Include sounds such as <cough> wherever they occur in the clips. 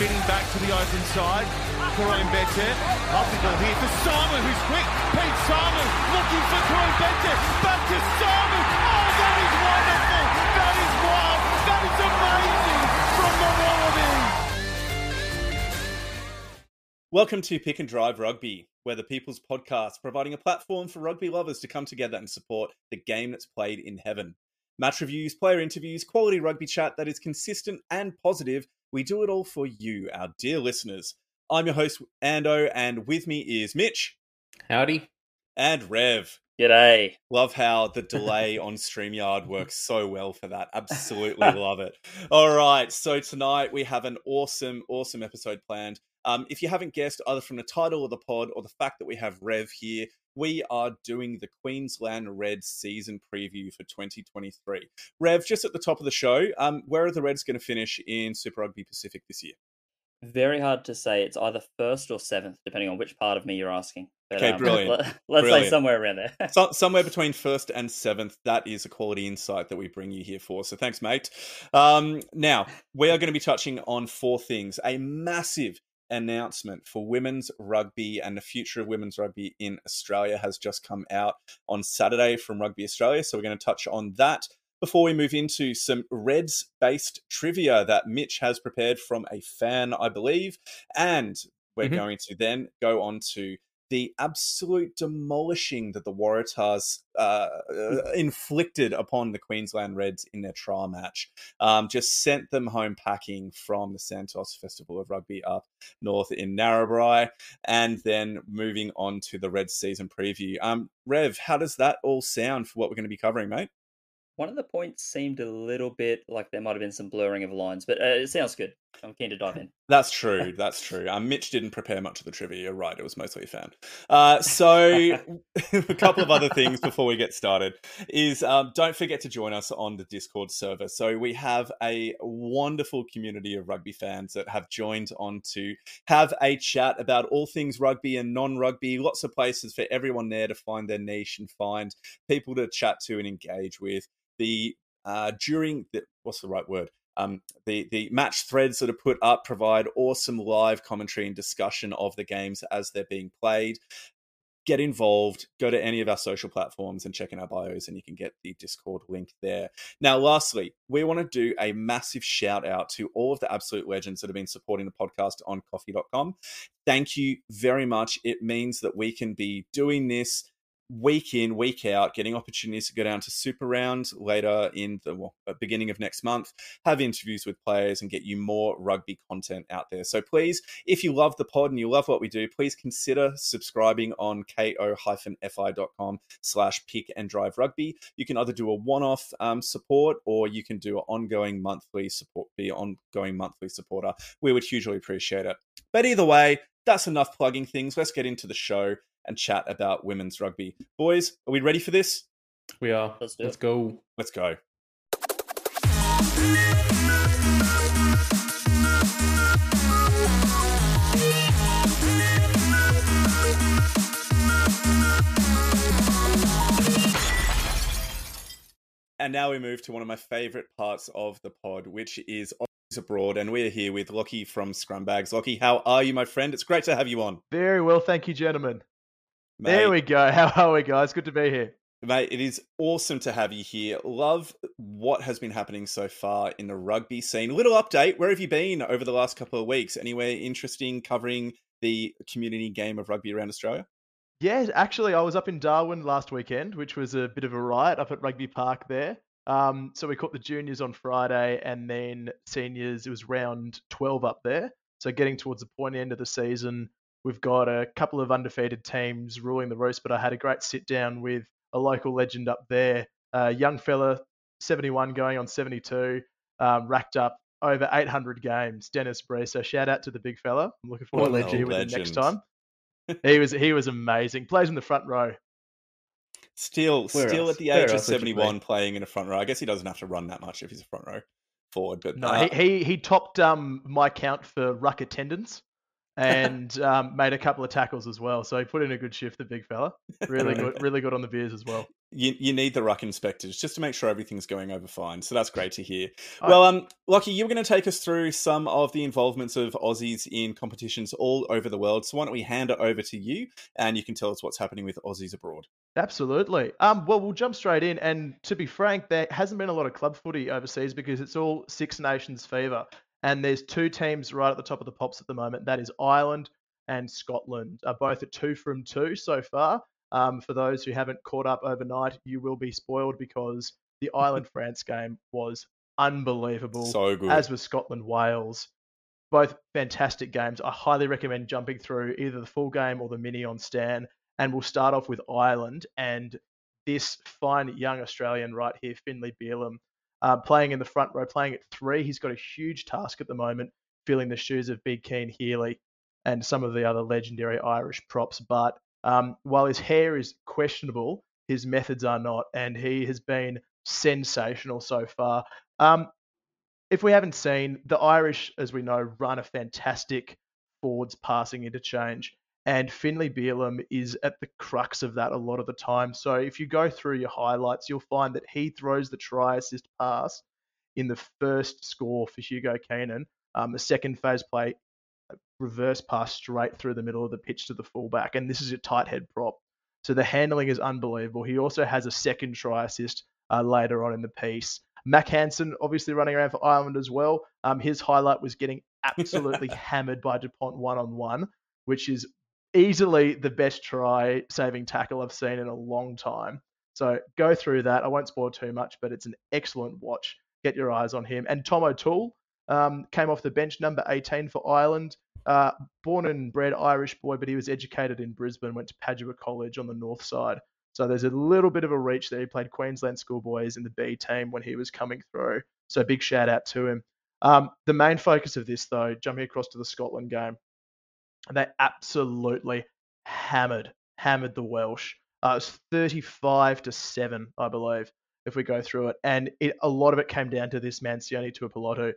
spinning back to the open side. Karim Betcher. Lovely ball here for Simon, who's quick. Pete Simon looking for Karim Betcher. Back to Simon. Oh, that is wonderful. That is wild. That is amazing from the Wallabies. Welcome to Pick and Drive Rugby, where the People's Podcast, providing a platform for rugby lovers to come together and support the game that's played in heaven. Match reviews, player interviews, quality rugby chat that is consistent and positive. We do it all for you, our dear listeners. I'm your host, Ando, and with me is Mitch Howdy. and Rev. G'day. Love how the delay <laughs> on StreamYard works so well for that. Absolutely love it. All right. So tonight we have an awesome, awesome episode planned. Um, if you haven't guessed, either from the title of the pod or the fact that we have Rev here, we are doing the Queensland Reds season preview for 2023. Rev, just at the top of the show, um, where are the Reds going to finish in Super Rugby Pacific this year? Very hard to say. It's either first or seventh, depending on which part of me you're asking. But, Okay, brilliant. <laughs> Let, us say somewhere around there. So, <laughs> somewhere between first and seventh. That is a quality insight that we bring you here for. So thanks, mate. Um, now we are going to be touching on four things: a massive announcement for women's rugby and the future of women's rugby in Australia has just come out on Saturday from Rugby Australia. So we're going to touch on that. Before we move into some Reds based trivia that Mitch has prepared from a fan, I believe. And we're Mhm. going to then go on to the absolute demolishing that the Waratahs uh, uh, inflicted upon the Queensland Reds in their trial match. Um, just sent them home packing from the Santos Festival of Rugby up north in Narrabri, and then moving on to the Reds season preview. Um, Rev, how does that all sound for what we're going to be covering, mate? One of the points seemed a little bit like there might have been some blurring of lines, but uh, it sounds good. I'm keen to dive in. That's true. That's <laughs> true. Um, Mitch didn't prepare much of the trivia. You're right. It was mostly a fan. Uh, so, <laughs> <laughs> a couple of other things before we get started is um, don't forget to join us on the Discord server. So, we have a wonderful community of rugby fans that have joined on to have a chat about all things rugby and non rugby. Lots of places for everyone there to find their niche and find people to chat to and engage with. The uh, during the, what's the right word? Um, the the match threads that are put up provide awesome live commentary and discussion of the games as they're being played. Get involved. Go to any of our social platforms and check in our bios, and you can get the Discord link there. Now, lastly, we want to do a massive shout out to all of the absolute legends that have been supporting the podcast on ko-fi.com. Thank you very much. It means that we can be doing this week in, week out, getting opportunities to go down to Super Round later in the well, uh, beginning of next month, have interviews with players, and get you more rugby content out there. So please, if you love the pod and you love what we do, please consider subscribing on ko-fi.com slash pick and drive rugby. You can either do a one-off um, support or you can do an ongoing monthly support, be ongoing monthly supporter. We would hugely appreciate it. But either way, that's enough plugging things. Let's get into the show and chat about women's rugby. Boys, are we ready for this? We are. Let's do Let's it. go. Let's go. And now we move to one of my favorite parts of the pod, which is Aussies Abroad. And we're here with Lockie from Scrumbags. Lockie, how are you, my friend? It's great to have you on. Very well, thank you, gentlemen. Mate, There we go. <laughs> How are we, guys? Good to be here. Mate, it is awesome to have you here. Love what has been happening so far in the rugby scene. A little update. Where have you been over the last couple of weeks? Anywhere interesting covering the community game of rugby around Australia? Yeah, actually, I was up in Darwin last weekend, which was a bit of a riot up at Rugby Park there. Um, so we caught the juniors on Friday, and then seniors. It was round 12 up there. So getting towards the point end of the season, we've got a couple of undefeated teams ruling the roost, But I had a great sit down with a local legend up there, a young fella, 71 going on 72, um, racked up over 800 games. Dennis Bree. So shout out to the big fella. I'm looking forward What to a be with him next legend. time. he was he was amazing. Plays in the front row. Still, Where still else? at the Where age of else would you play? 71 playing in a front row. I guess he doesn't have to run that much if he's a front row forward. But No, uh, he, he he topped um my count for ruck attendance, and um, made a couple of tackles as well. So he put in a good shift, the big fella. <laughs> Really good, really good on the beers as well. You, you need the ruck inspectors just to make sure everything's going over fine. So that's great to hear. Well, um, Lockie, you were going to take us through some of the involvements of Aussies in competitions all over the world. So why don't we hand it over to you and you can tell us what's happening with Aussies abroad. Absolutely. Um, well, we'll jump straight in. And to be frank, there hasn't been a lot of club footy overseas because it's all Six Nations fever. And there's two teams right at the top of the pops at the moment. That is Ireland and Scotland, are both at two from two so far. Um, for those who haven't caught up overnight, you will be spoiled because the Ireland <laughs> France game was unbelievable. So good. As was Scotland Wales. Both fantastic games. I highly recommend jumping through either the full game or the mini on Stan. And we'll start off with Ireland and this fine young Australian right here, Finlay Bealham, uh, playing in the front row, playing at three. He's got a huge task at the moment, filling the shoes of Big Cian Healy and some of the other legendary Irish props. But um, while his hair is questionable, his methods are not, and he has been sensational so far. Um, if we haven't seen, the Irish, as we know, run a fantastic forwards passing interchange. And Finlay Bealham is at the crux of that a lot of the time. So if you go through your highlights, you'll find that he throws the try assist pass in the first score for Hugo Keenan. Um, the second phase play, reverse pass straight through the middle of the pitch to the fullback. And this is a tight head prop. So the handling is unbelievable. He also has a second try assist uh, later on in the piece. Mack Hansen, obviously running around for Ireland as well. Um, his highlight was getting absolutely <laughs> hammered by Dupont one on one, which is easily the best try saving tackle I've seen in a long time. So go through that. I won't spoil too much, but it's an excellent watch. Get your eyes on him. And Tom O'Toole um, came off the bench, number 18 for Ireland. Uh, born and bred Irish boy, but he was educated in Brisbane, went to Padua College on the north side. So there's a little bit of a reach there. He played Queensland schoolboys in the B team when he was coming through. So big shout out to him. Um, the main focus of this, though, jumping across to the Scotland game, they absolutely hammered, hammered the Welsh. Uh, it was 35 to 7, I believe, if we go through it. And it, a lot of it came down to this man, Sione Tuipulotu.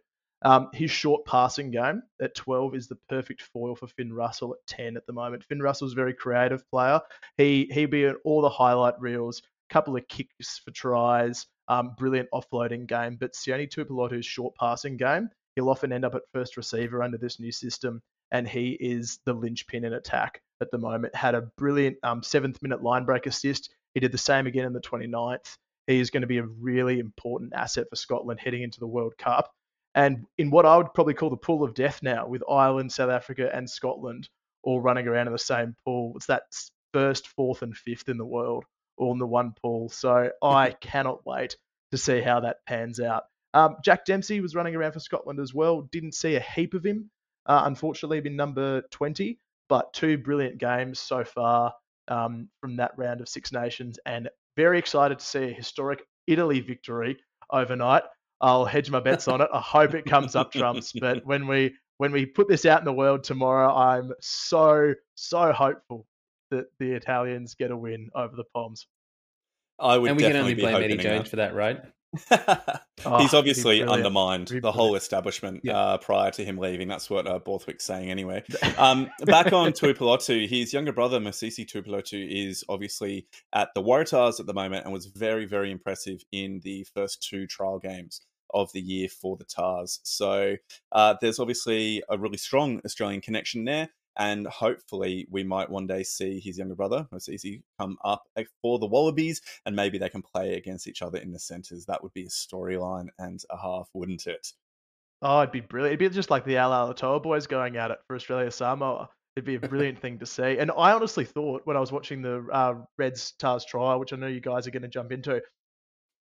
Um, his short passing game at 12 is the perfect foil for Finn Russell at 10 at the moment. Finn Russell's a very creative player. He he'd be in all the highlight reels, couple of kicks for tries, um, brilliant offloading game. But Sione Tuipulotu's short passing game, he'll often end up at first receiver under this new system and he is the linchpin in attack at the moment. Had a brilliant um, seventh minute line break assist. He did the same again in the 29th. He is going to be a really important asset for Scotland heading into the World Cup. And in what I would probably call the pool of death now, with Ireland, South Africa, and Scotland all running around in the same pool, it's that first, fourth, and fifth in the world all in the one pool. So I cannot wait to see how that pans out. Um, Jack Dempsey was running around for Scotland as well. Didn't see a heap of him uh, unfortunately, been number 20, but two brilliant games so far um, from that round of Six Nations, and very excited to see a historic Italy victory overnight. I'll hedge my bets on it. I hope it comes up trumps, but <laughs> when we when we put this out in the world tomorrow, I'm so so hopeful that the Italians get a win over the Poms. I would and we can only blame be Eddie hoping Jones for that, right? Oh, He's obviously brilliant. undermined the whole establishment Yeah. uh, prior to him leaving. That's what uh, Borthwick's saying anyway. <laughs> Um, back on Tuipulotu, his younger brother, Mosese Tuipulotu, is obviously at the Waratahs at the moment and was very, very impressive in the first two trial games of the year for the Tars. So uh, there's obviously a really strong Australian connection there. And hopefully, we might one day see his younger brother, Mosese, come up for the Wallabies, and maybe they can play against each other in the centres. That would be a storyline and a half, wouldn't it? Oh, it'd be brilliant. It'd be just like the Alaalatoa boys going at it for Australia Samoa. It'd be a brilliant thing to see. And I honestly thought when I was watching the uh, Reds Tars trial, which I know you guys are going to jump into,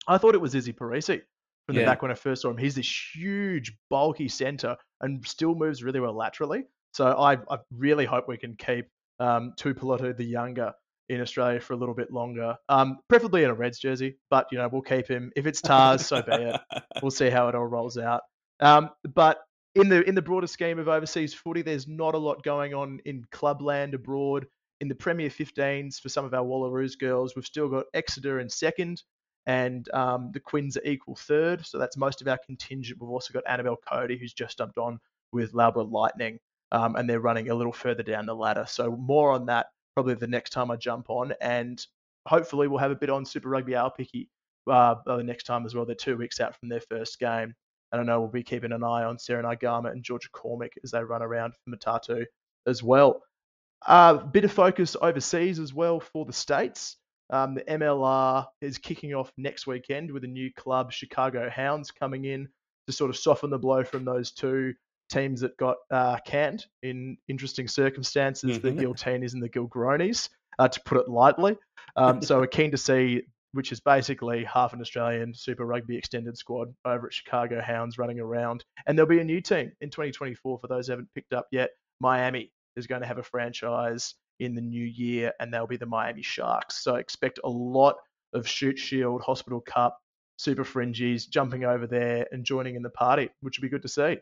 I thought it was Izzy Perese from the Yeah. back when I first saw him. He's this huge, bulky centre and still moves really well laterally. So I, I really hope we can keep um, the younger in Australia for a little bit longer, um, preferably in a Reds jersey. But you know we'll keep him. If it's Tars, so be it <laughs> we'll see how it all rolls out. Um, but in the in the broader scheme of overseas footy, there's not a lot going on in clubland abroad. In the Premier 15s for some of our Wallaroos girls, we've still got Exeter in second, and um, the Quins are equal third. So that's most of our contingent. We've also got Annabelle Codey, who's just jumped on with Loughborough Lightning. Um, and they're running a little further down the ladder. So more on that probably the next time I jump on, and hopefully we'll have a bit on Super Rugby Aupiki uh, the next time as well. They're two weeks out from their first game. And I know we'll be keeping an eye on Sarah Naiqama and Georgia Cormick as they run around for Matatu as well. A uh, bit of focus overseas as well for the States. Um, the MLR is kicking off next weekend with a new club, Chicago Hounds, coming in to sort of soften the blow from those two teams that got uh, canned in interesting circumstances, mm-hmm. the Giltinis and the Gilgronis, uh, to put it lightly. Um, so we're keen to see, which is basically half an Australian Super Rugby extended squad over at Chicago Hounds running around. And there'll be a new team in 2024 for those who haven't picked up yet. Miami is going to have a franchise in the new year, and they'll be the Miami Sharks. So expect a lot of Shute Shield, Hospital Cup, Super Fringies jumping over there and joining in the party, which would be good to see.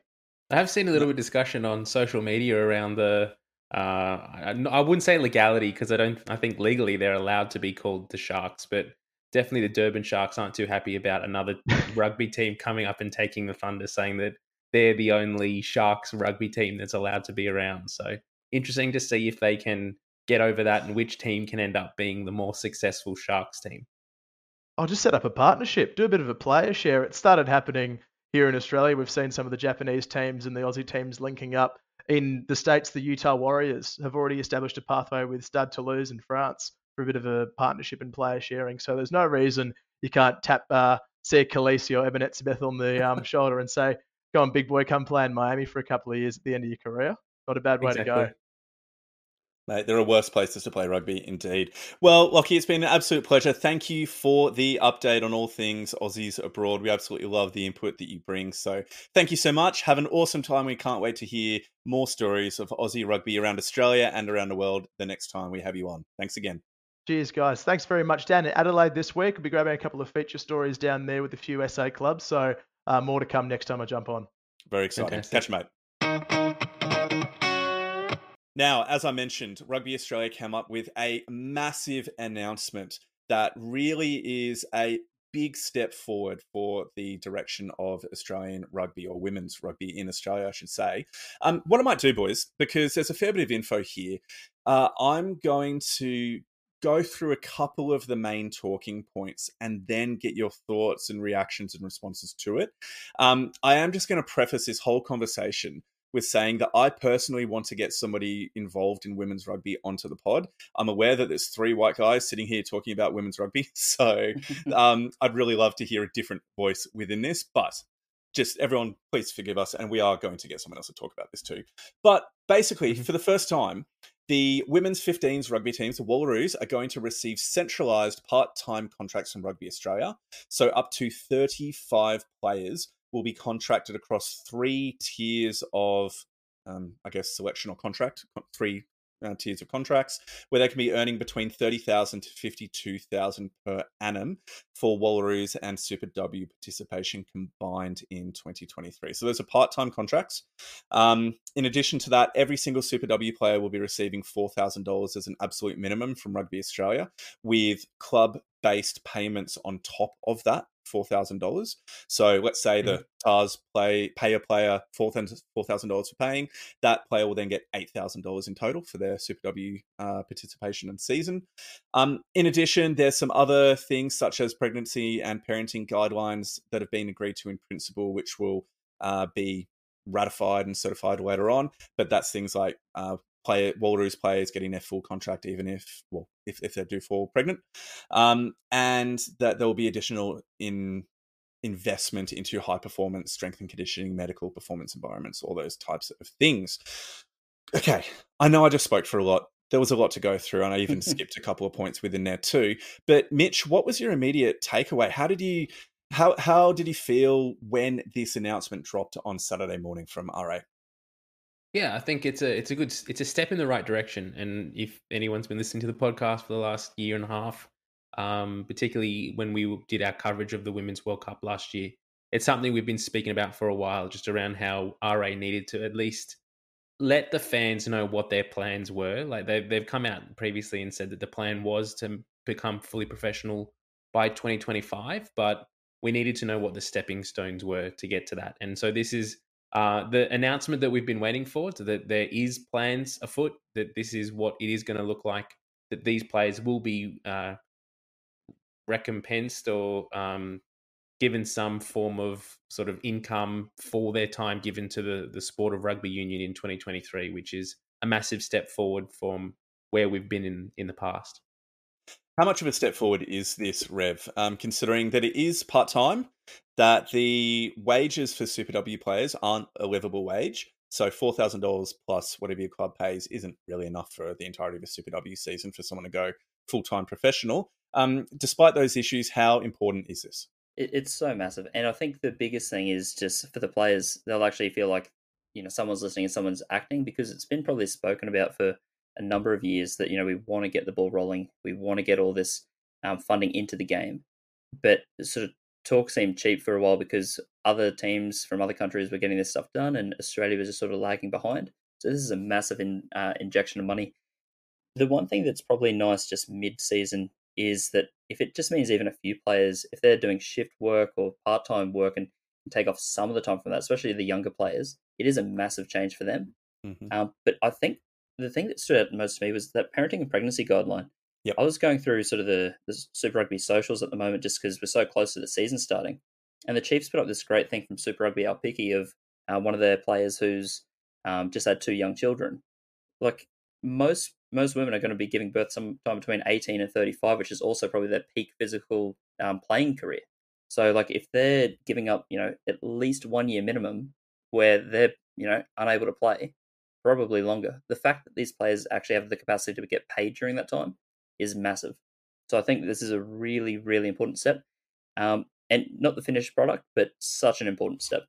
I have seen a little bit of discussion on social media around the. Uh, I wouldn't say legality because I don't. I think legally they're allowed to be called the Sharks, but definitely the Durban Sharks aren't too happy about another <laughs> rugby team coming up and taking the thunder, saying that they're the only Sharks rugby team that's allowed to be around. So interesting to see if they can get over that and which team can end up being the more successful Sharks team. I'll just set up a partnership, do a bit of a player share. It started happening here in Australia. We've seen some of the Japanese teams and the Aussie teams linking up. In the States, the Utah Warriors have already established a pathway with Stade Toulouse in France for a bit of a partnership and player sharing. So there's no reason you can't tap uh, Siya Kolisi or Eben Etzebeth on the um, <laughs> shoulder and say, go on, big boy, come play in Miami for a couple of years at the end of your career. Not a bad way exactly. to go. Mate, there are worse places to play rugby, indeed. Well, Lockie, it's been an absolute pleasure. Thank you for the update on all things Aussies abroad. We absolutely love the input that you bring. So thank you so much. Have an awesome time. We can't wait to hear more stories of Aussie rugby around Australia and around the world the next time we have you on. Thanks again. Cheers, guys. Thanks very much. Down in Adelaide this week, we'll be grabbing a couple of feature stories down there with a few SA clubs. So uh, more to come next time I jump on. Very exciting. Fantastic. Catch you, mate. Now, as I mentioned, Rugby Australia came up with a massive announcement that really is a big step forward for the direction of Australian rugby or women's rugby in Australia, I should say. Um, what I might do, boys, because there's a fair bit of info here, uh, I'm going to go through a couple of the main talking points and then get your thoughts and reactions and responses to it. Um, I am just going to preface this whole conversation with saying that I personally want to get somebody involved in women's rugby onto the pod. I'm aware that there's three white guys sitting here talking about women's rugby, <laughs> so <laughs> um, I'd really love to hear a different voice within this. But just everyone, please forgive us, and we are going to get someone else to talk about this too. But basically, mm-hmm. for the first time, the women's 15s rugby teams, the Wallaroos, are going to receive centralised part time contracts from Rugby Australia. So up to 35 players will be contracted across three tiers of, um, I guess, selection or contract, three uh, tiers of contracts, where they can be earning between 30,000 to 52,000 per annum for Wallaroos and Super W participation combined in 2023. So those are part-time contracts. Um, in addition to that, every single Super W player will be receiving $4,000 as an absolute minimum from Rugby Australia, with club-based payments on top of that four thousand dollars. So let's say the Tahs play pay a player four thousand dollars for paying. That player will then get eight thousand dollars in total for their Super W uh, participation and season. Um, in addition, there's some other things such as pregnancy and parenting guidelines that have been agreed to in principle, which will uh, be ratified and certified later on. But that's things like uh, player Wallaroos players getting their full contract, even if well, if, if they do fall pregnant, um, and that there will be additional in investment into high performance strength and conditioning, medical performance environments, all those types of things. Okay, I know I just spoke for a lot. There was a lot to go through, and I even <laughs> skipped a couple of points within there too. But Mitch, what was your immediate takeaway? How did you how how did you feel when this announcement dropped on Saturday morning from RA? Yeah, I think it's a it's a good it's a step in the right direction. And if anyone's been listening to the podcast for the last year and a half, um, particularly when we did our coverage of the Women's World Cup last year, it's something we've been speaking about for a while, just around how RA needed to at least let the fans know what their plans were. Like they've they've come out previously and said that the plan was to become fully professional by 2025, but we needed to know what the stepping stones were to get to that. And so this is uh, the announcement that we've been waiting for, that there is plans afoot, that this is what it is going to look like, that these players will be uh, recompensed or um, given some form of sort of income for their time given to the, the sport of rugby union in 2023, which is a massive step forward from where we've been in, in the past. How much of a step forward is this, Rev? Um, considering that it is part time, that the wages for Super W players aren't a livable wage. So four thousand dollars plus whatever your club pays isn't really enough for the entirety of a Super W season for someone to go full time professional. Um, despite those issues, how important is this? It's so massive, and I think the biggest thing is just for the players, they'll actually feel like you know someone's listening and someone's acting because it's been probably spoken about for a number of years that you know we want to get the ball rolling, we want to get all this um, funding into the game, but sort of talk seemed cheap for a while because other teams from other countries were getting this stuff done, and Australia was just sort of lagging behind. So this is a massive in, uh, injection of money. The one thing that's probably nice just mid-season is that if it just means even a few players, if they're doing shift work or part-time work and take off some of the time from that, especially the younger players, it is a massive change for them. Mm-hmm. Um, but I think the thing that stood out most to me was that parenting and pregnancy guideline. Yep. I was going through sort of the, the Super Rugby socials at the moment just because we're so close to the season starting. And the Chiefs put up this great thing from Super Rugby Aupiki of uh, one of their players who's um, just had two young children. Like most most women are going to be giving birth sometime between 18 and 35, which is also probably their peak physical um, playing career. So like if they're giving up, you know, at least one year minimum where they're, you know, unable to play, probably longer. The fact that these players actually have the capacity to get paid during that time is massive. So I think this is a really, really important step. Um, and not the finished product, but such an important step.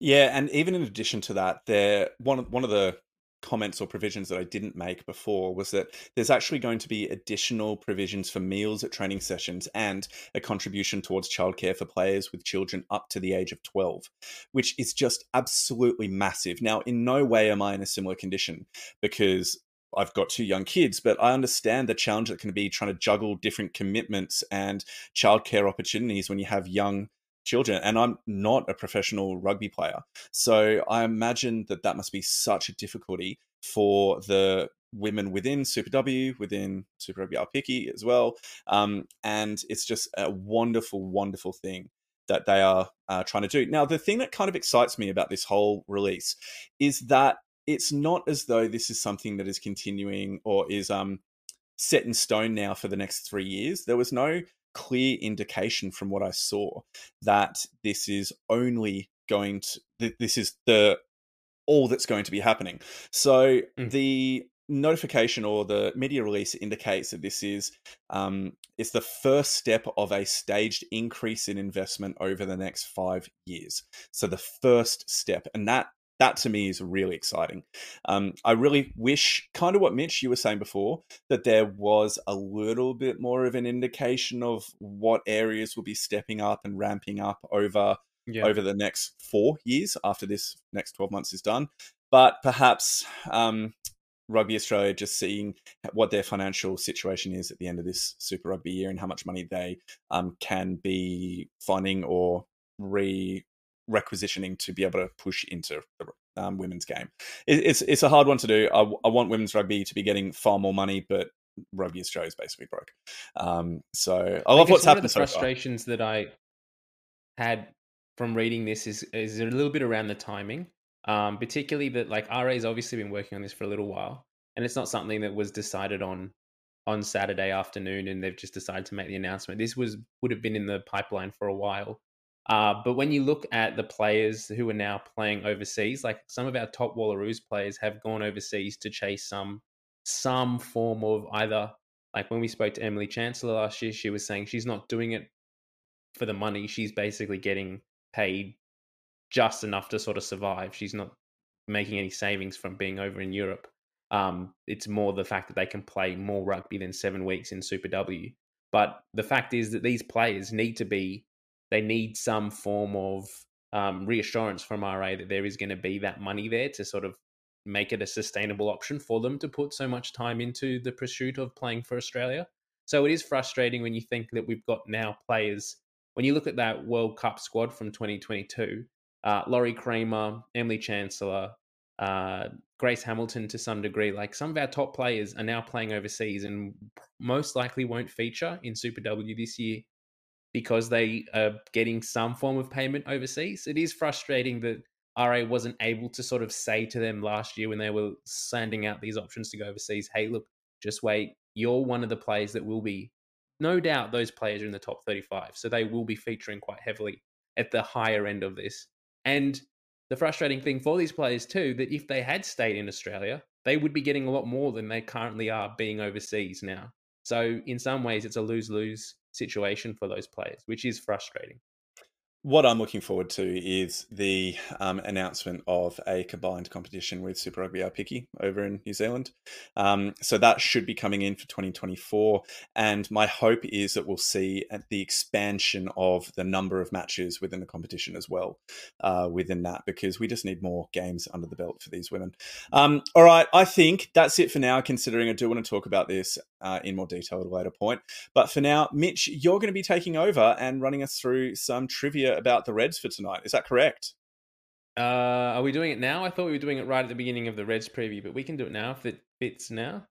Yeah, and even in addition to that, there one of one of the comments or provisions that I didn't make before was that there's actually going to be additional provisions for meals at training sessions and a contribution towards childcare for players with children up to the age of 12, which is just absolutely massive. Now, in no way am I in a similar condition because I've got two young kids, but I understand the challenge that can be trying to juggle different commitments and childcare opportunities when you have young children and i'm not a professional rugby player. So i imagine that that must be such a difficulty for the women within super w within super rugby Aupiki as well um, and it's just a wonderful wonderful thing that they are uh, trying to do. Now the thing that kind of excites me about this whole release is that it's not as though this is something that is continuing or is um set in stone now for the next three years there was no clear indication from what I saw that this is only going to this is the all that's going to be happening. So mm. the notification or the media release indicates that this is um, it's the first step of a staged increase in investment over the next five years. So the first step, and that that to me is really exciting. Um, I really wish, kind of what Mitch you were saying before, that there was a little bit more of an indication of what areas will be stepping up and ramping up over yeah. over the next four years after this next twelve months is done. But perhaps um, Rugby Australia just seeing what their financial situation is at the end of this Super Rugby year and how much money they um, can be funding or re requisitioning to be able to push into the um, women's game. It, it's it's a hard one to do. I, I, want women's rugby to be getting far more money, but Rugby Australia is basically broke. Um, so I love I what's happened. One of the frustrations that I had from reading this is is a little bit around the timing, um, particularly that like RA has obviously been working on this for a little while, and it's not something that was decided on on Saturday afternoon, and they've just decided to make the announcement. This was would have been in the pipeline for a while. Uh, but when you look at the players who are now playing overseas, like some of our top Wallaroos players have gone overseas to chase some some form of either like when we spoke to Emily Chancellor last year, she was saying she's not doing it for the money. She's basically getting paid just enough to sort of survive. She's not making any savings from being over in Europe. Um, it's more the fact that they can play more rugby than seven weeks in Super W. But the fact is that these players need to be they need some form of um, reassurance from RA that there is going to be that money there to sort of make it a sustainable option for them to put so much time into the pursuit of playing for Australia. So it is frustrating when you think that we've got now players. When you look at that World Cup squad from 2022, uh, Lori Cramer, Emily Chancellor, uh, Grace Hamilton to some degree. Like some of our top players are now playing overseas and most likely won't feature in Super W this year because they are getting some form of payment overseas. It is frustrating that RA wasn't able to sort of say to them last year when they were sending out these options to go overseas, hey, look, just wait. You're one of the players that will be, no doubt, those players are in the top 35. So they will be featuring quite heavily at the higher end of this. And the frustrating thing for these players, too, that if they had stayed in Australia, they would be getting a lot more than they currently are being overseas now. So, in some ways, it's a lose lose situation for those players, which is frustrating what I'm looking forward to is the um, announcement of a combined competition with Super Rugby Aupiki over in New Zealand. Um, so that should be coming in for 2024. And my hope is that we'll see uh, the expansion of the number of matches within the competition as well uh, within that, because we just need more games under the belt for these women. Um, all right, I think that's it for now, considering I do want to talk about this uh, in more detail at a later point. But for now, Mitch, you're going to be taking over and running us through some trivia about the Reds for tonight. Is that correct? Uh, are we doing it now? I thought we were doing it right at the beginning of the Reds preview, but we can do it now if it fits now.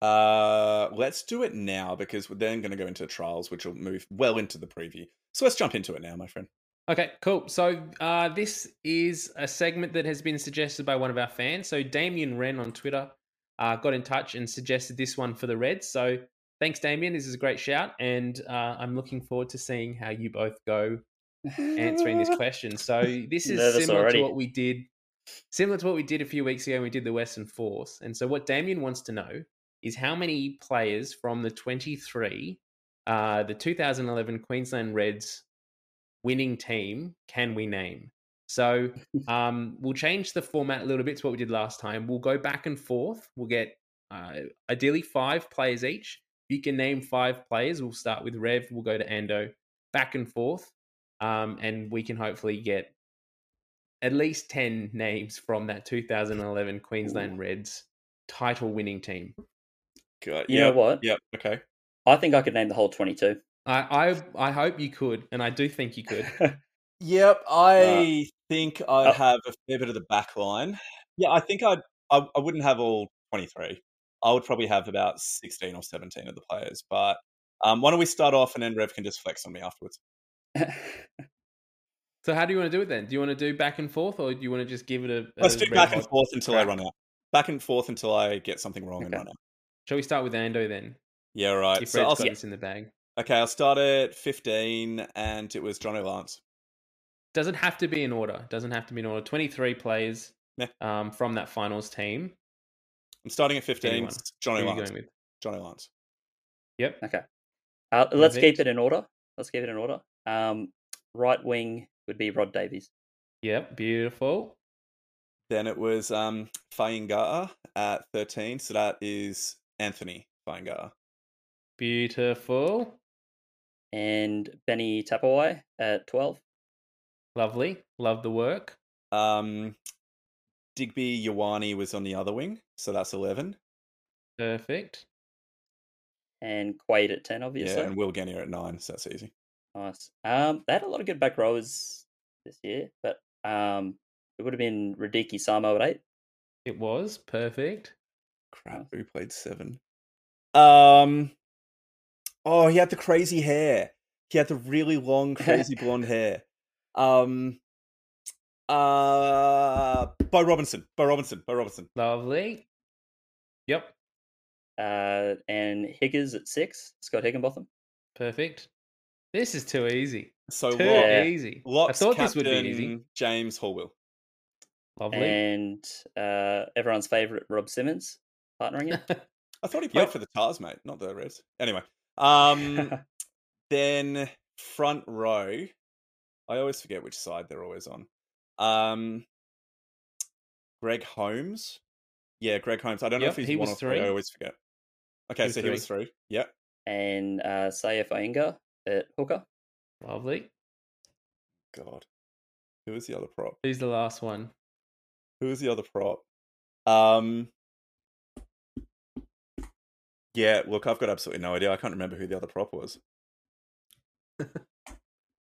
Uh, let's do it now because we're then going to go into trials, which will move well into the preview. So let's jump into it now, my friend. Okay, cool. So uh, this is a segment that has been suggested by one of our fans. So Damien Wren on Twitter uh, got in touch and suggested this one for the Reds. So thanks, Damien. This is a great shout, and uh, I'm looking forward to seeing how you both go answering this <laughs> question. So this is Nervous similar already. to what we did, similar to what we did a few weeks ago. when We did the Western Force, and so what Damien wants to know is how many players from the 23, uh, the 2011 Queensland Reds winning team can we name? So um, we'll change the format a little bit to what we did last time. We'll go back and forth. We'll get uh, ideally five players each. You can name five players. We'll start with Rev. We'll go to Ando, back and forth, um, and we can hopefully get at least ten names from that 2011 Queensland Reds title-winning team. Good. You know what? Yep. Okay. I think I could name the whole 22. I, I I hope you could, and I do think you could. <laughs> Yep. I think I'd Oh. have a fair bit of the back line. Yeah, I think I'd. I, I wouldn't have all 23. I would probably have about 16 or 17 of the players. But um, why don't we start off and then Rev can just flex on me afterwards? <laughs> So how do you want to do it then? Do you want to do back and forth, or do you want to just give it a? a Let's do back and forth until I run out. Back and forth until I get something wrong and run out. Shall we start with Ando then? Yeah, right. If So Red's I'll, got this in the bag. okay, I'll start at 15, and it was Johnny Lance. Doesn't have to be in order. Doesn't have to be in order. Twenty-three players Yeah. um, from that finals team. I'm starting at 15. Anyone. Johnny Who Lance. going with? Johnny Lance. Yep. okay. Uh, let's keep it in order. Let's keep it in order. Um, right wing would be Rod Davies. Yep. Beautiful. Then it was um, Fainga'a at 13. So that is Anthony Fainga'a. Beautiful. And Benny Tapuai at 12. Lovely. Love the work. Um, Digby Ioane was on the other wing. So that's 11. Perfect. And Quade at 10, obviously. Yeah, and Will Genia at 9. So that's easy. Nice. Um, they had a lot of good back rowers this year, but um, it would have been Radike Samo at 8. It was perfect. Crap, who played 7? Um, oh, he had the crazy hair. He had the really long, <laughs> crazy blonde hair. Um, uh, Beau Robinson. Beau Robinson. Beau Robinson. Lovely. Yep. Uh, and Higgers at 6. Scott Higginbotham. Perfect. This is too easy. So Too Yeah. easy. Lock's I thought this would be easy. James Horwill. Lovely. And uh, everyone's favourite Rob Simmons partnering it. <laughs> I thought he played Yep. for the Tars, mate, not the Reds. Anyway, um, <laughs> then front row. I always forget which side they're always on. Um, Greg Holmes. Yeah, Greg Holmes. I don't know if he's he one was or three. I always forget. Okay, He so he was three. Yep. and uh, Saia Fainga'a at hooker. Lovely. God. Who was the other prop? Who's the last one? Who was the other prop? Um. Yeah, look, I've got absolutely no idea. I can't remember who the other prop was. <laughs>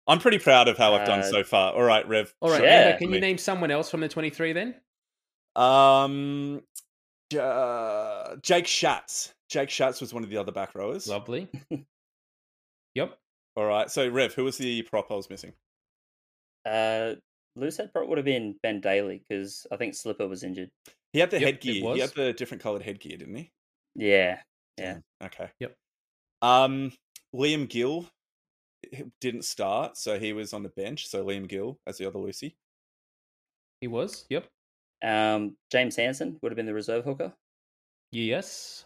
I'm pretty proud of how I've done Uh, so far. All right, Rev. All right, Yeah. Amber, can you name someone else from the 23 then? Um, uh, Jake Schatz. Jake Schatz was one of the other back rowers. Lovely. <laughs> yep. All right. So, Rev, who was the prop I was missing? Uh, loose head prop would have been Ben Daley because I think Slipper was injured. He had the Yep, headgear. He had the different coloured headgear, didn't he? Yeah, Yeah. Okay. Yep. Um, Liam Gill didn't start, so he was on the bench. So Liam Gill as the other Lucy. He was. Yep. Um, James Hanson would have been the reserve hooker. Yes.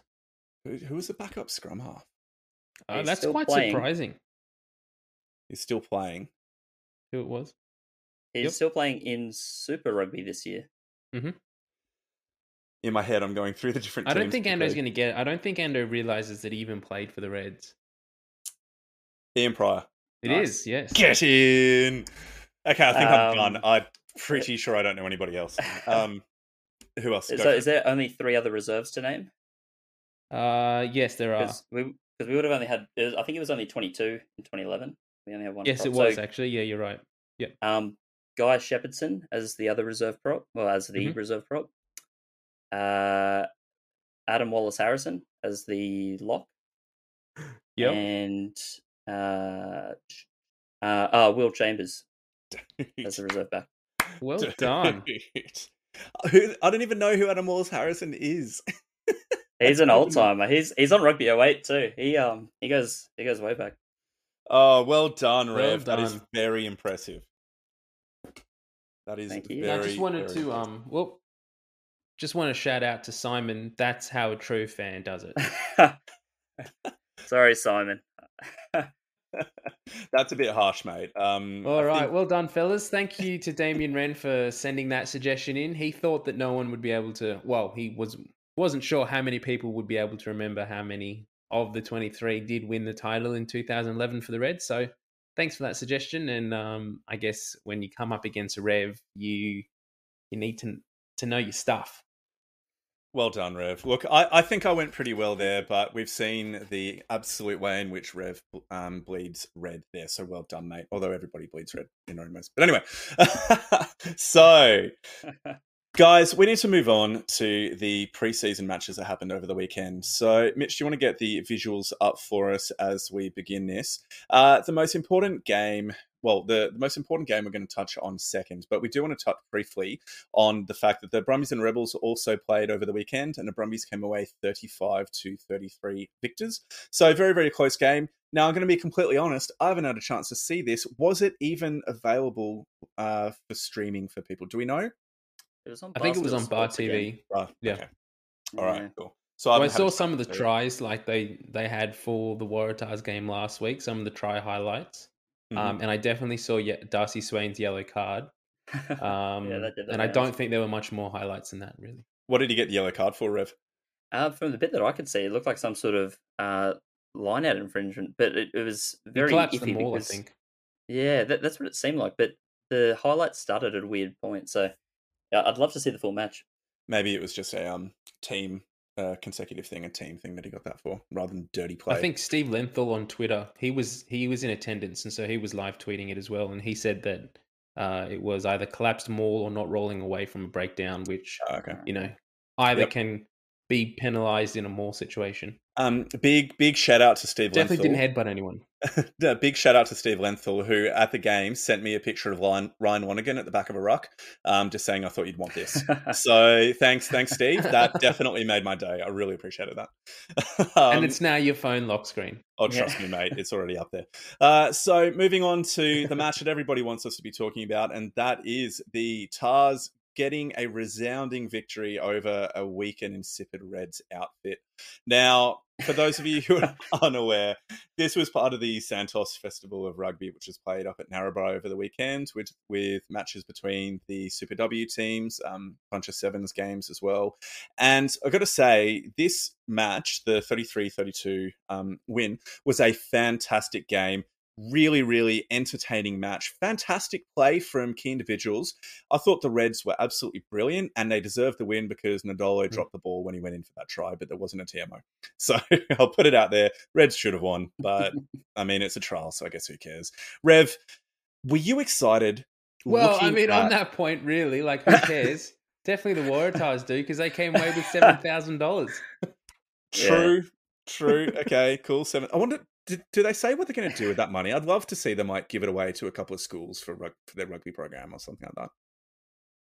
Who, who was the backup scrum half? Uh, that's quite playing. surprising. He's still playing. Who it was? He's Yep. still playing in Super Rugby this year. In my head, I'm going through the different. I don't think Ando's going to get it. I don't think Ando realizes that he even played for the Reds. Ian Prior. It is, Nice. yes. Get in. Okay, I think I'm done. Um, I'm pretty sure I don't know anybody else. <laughs> Um, who else? So Go for is there only three other reserves to name? Uh, yes, there are. Because we we would have only had. Was, I think it was only 22 in 2011. We only have one. Yes, prop. it was So, actually. Yeah, you're right. Yeah. Um, Guy Shepherdson as the other reserve prop, well, as the Mhm. reserve prop. Uh, Adam Wallace Harrison as the lock, Yep. and uh, uh, uh, Will Chambers as a reserve back. Well <laughs> Dude. done. Who, I don't even know who Adam Wallace Harrison is. <laughs> He's an old timer. He's he's on Rugby 08 too. He um he goes he goes way back. Oh, well done, Well Rev. That is very impressive. That is Thank you. very. I just wanted to impressive. um well just want to shout out to Simon. That's how a true fan does it. <laughs> Sorry, Simon. <laughs> That's a bit harsh, mate. Um, All I right, think- well done, fellas. Thank you to Damien Wren for sending that suggestion in. He thought that no one would be able to. Well, he was wasn't sure how many people would be able to remember how many of the 23 did win the title in 2011 for the Reds. So, thanks for that suggestion. And um, I guess when you come up against a Rev, you you need to to know your stuff. Well done, Rev. Look, I, I think I went pretty well there, but we've seen the absolute way in which Rev um, bleeds red there. So well done, mate. Although everybody bleeds red in almost. But anyway, <laughs> so <laughs> guys, we need to move on to the preseason matches that happened over the weekend. So, Mitch, do you want to get the visuals up for us as we begin this? Uh, the most important game. Well, the, the most important game we're going to touch on second, but we do want to touch briefly on the fact that the Brumbies and Rebels also played over the weekend, and the Brumbies came away 35 to 33 victors. So, very, very close game. Now, I'm going to be completely honest, I haven't had a chance to see this. Was it even available uh, for streaming for people? Do we know? It was on I think it was on Bar TV. Oh, Yeah. Okay. All right, Yeah. cool. So, Well, I haven't had a saw some of the tries like they they had for the Waratahs game last week. Some of the try highlights. Mhm. Um, and I definitely saw ye- Darcy Swain's yellow card. <laughs> Um, that did that and I don't think there were much more highlights than that, really. What did you get the yellow card for, Rev? Uh, from the bit that I could see, it looked like some sort of uh, line out infringement, but it, it was very iffy them all, because I think. yeah, that, that's what it seemed like. But the highlights started at a weird point, so yeah, I'd love to see the full match. Maybe it was just a um, team uh, consecutive thing, a team thing that he got that for, rather than dirty play. I think Steve Lenthal on Twitter, he was he was in attendance, and so he was live tweeting it as well. And he said that uh, it was either collapsed maul or not rolling away from a breakdown, which Oh, okay. you know either Yep. can be penalised in a more situation. Um, big big shout out to Steve Definitely Lenthal. didn't headbutt anyone. <laughs> Yeah, big shout out to Steve Lenthal, who at the game sent me a picture of Ryan, Ryan Lonergan at the back of a ruck, um, just saying I thought you'd want this. <laughs> so thanks, thanks, Steve. That definitely made my day. I really appreciated that. <laughs> um, and it's now your phone lock screen. Oh, Yeah. trust me, mate. It's already up there. Uh, so, moving on to the match that everybody wants us to be talking about, and that is the Tars getting a resounding victory over a weak and insipid Reds outfit. Now, for those of you who are <laughs> unaware, this was part of the Santos Festival of Rugby, which was played up at Narrabri over the weekend with, with matches between the Super W teams, um, bunch of Sevens games as well. And I've got to say, this match, the 33 32 um, win, was a fantastic game. Really, really entertaining match. Fantastic play from key individuals. I thought the Reds were absolutely brilliant and they deserved the win because Nadolo Mm. dropped the ball when he went in for that try, but there wasn't a TMO. <laughs> So I'll put it out there. Reds should have won, but <laughs> I mean, it's a trial, so I guess who cares? Rev, Were you excited? Well, I mean, on that point, really, like, who cares? <laughs> Definitely the Waratahs do because they came away with seven thousand dollars. True, true. Okay, cool. Seven. I wonder, do, do they say what they're going to do with that money? I'd love to see they might give it away to a couple of schools for, rug, for their rugby program or something like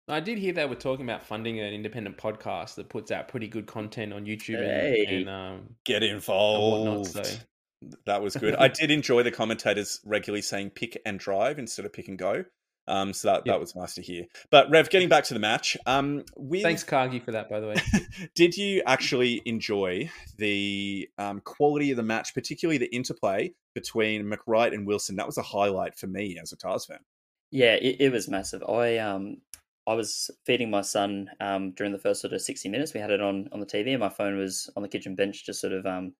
that. I did hear they were talking about funding an independent podcast that puts out pretty good content on YouTube Hey. and, and um, Get and involved. whatnot. So That was good. I did enjoy the commentators regularly saying pick and drive instead of pick and go. Um, so that, Yep. that was nice to hear. But Rev, getting back to the match, um, with, thanks, Cargie, for that, by the way. <laughs> did you actually enjoy the um, quality of the match, particularly the interplay between McReight and Wilson? That was a highlight for me as a Tahs fan. Yeah, it, it was massive. I um I was feeding my son um during the first sort of sixty minutes. We had it on on the TV, and my phone was on the kitchen bench, just sort of um